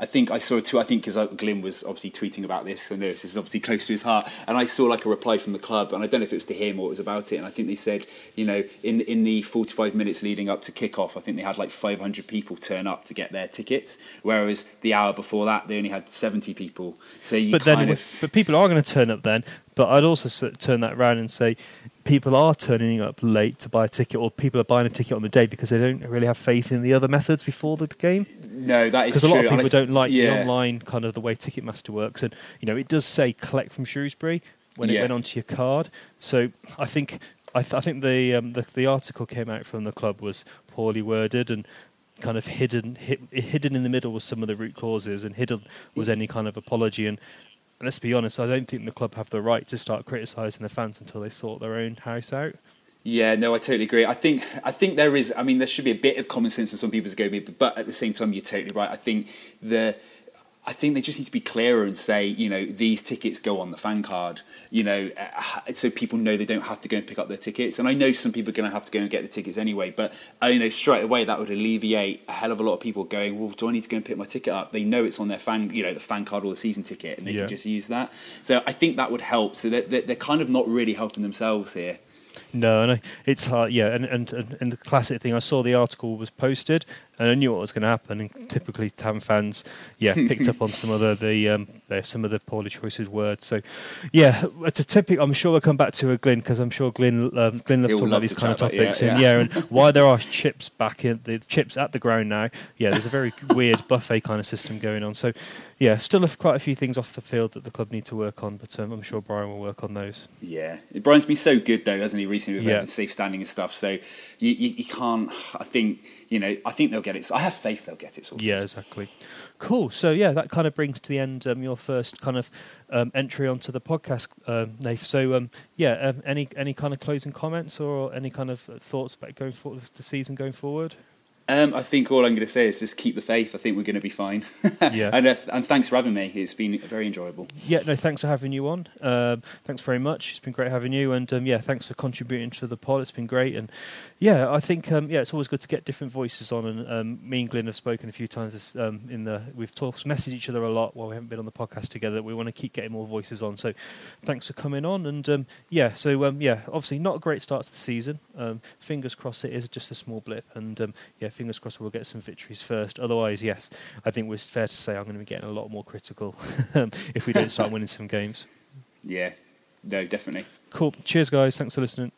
S2: I think I saw too. I think because uh, Glyn was obviously tweeting about this, and this is obviously close to his heart. And I saw like a reply from the club, and I don't know if it was to him or it was about it. And I think they said, you know, in in the 45 minutes leading up to kick-off, I think they had like 500 people turn up to get their tickets, whereas the hour before that they only had 70 people. So you
S1: but
S2: kind
S1: then,
S2: of
S1: if, but people are going to turn up then. But I'd also turn that round and say people are turning up late to buy a ticket, or people are buying a ticket on the day because they don't really have faith in the other methods before the game.
S2: no, that is
S1: Because a
S2: true.
S1: lot of people don't like
S2: yeah.
S1: the online kind of the way Ticketmaster works, and you know it does say collect from Shrewsbury when it went onto your card. So I think I, th- I think the, um, the the article came out from the club was poorly worded and kind of hidden hid, hidden in the middle was some of the root causes, and hidden was any kind of apology. And, let's be honest, I don't think the club have the right to start criticising the fans until they sort their own house out.
S2: Yeah, no, I totally agree. I think I think there is. I mean, there should be a bit of common sense for some people's go, but at the same time, you're totally right. I think the. I think they just need to be clearer and say, you know, these tickets go on the fan card, you know, uh, so people know they don't have to go and pick up their tickets. And I know some people are going to have to go and get the tickets anyway, but you know, straight away that would alleviate a hell of a lot of people going, well, do I need to go and pick my ticket up? They know it's on their fan, you know, the fan card or the season ticket, and they
S1: Yeah.
S2: can just use that. So I think that would help. So they're, they're kind of not really helping themselves here.
S1: No, and I, it's hard. Yeah, and and and the classic thing, I saw the article was posted, and I knew what was going to happen. And typically, Tam fans, yeah, picked up on some of the, um, some of the poorly choices words. So, yeah, it's a typical. I'm sure we'll come back to a Glyn because I'm sure Glyn um, Glyn loves
S2: He'll
S1: talking about these kind of
S2: chat about- yeah,
S1: topics. and
S2: yeah.
S1: yeah, and why there are chips back in the chips at the ground now. Yeah, there's a very weird buffet kind of system going on. So, yeah, still quite a few things off the field that the club need to work on, but um, I'm sure Brian will work on those.
S2: Yeah, Brian's been so good though, hasn't he? Recently with
S1: Yeah.
S2: the safe standing and stuff. So you, you, you can't. I think you know. I think they'll get it. I have faith they'll get it. Sorted.
S1: Yeah, exactly. Cool. So yeah, that kind of brings to the end um, your first kind of um, entry onto the podcast, um, Nath. So um, yeah, um, any any kind of closing comments or any kind of thoughts about going forward the season going forward?
S2: Um, I think all I'm going to say is just keep the faith. I think we're going to be fine.
S1: Yeah.
S2: and uh, and thanks for having me. It's been very enjoyable.
S1: Yeah, no, thanks for having you on. Um, thanks very much. It's been great having you, and um, yeah, thanks for contributing to the pod. It's been great, and yeah, I think um, yeah, it's always good to get different voices on. And um, me and Glenn have spoken a few times. this, Um, in the we've talked, messaged each other a lot while we haven't been on the podcast together. We want to keep getting more voices on. So thanks for coming on, and um, yeah, so um, yeah, obviously not a great start to the season. Um, fingers crossed it is just a small blip, and um, yeah, fingers crossed we'll get some victories first. Otherwise, yes, I think it's fair to say I'm going to be getting a lot more critical um, if we don't start winning some games.
S2: Yeah, no, definitely.
S1: Cool. Cheers, guys. Thanks for listening.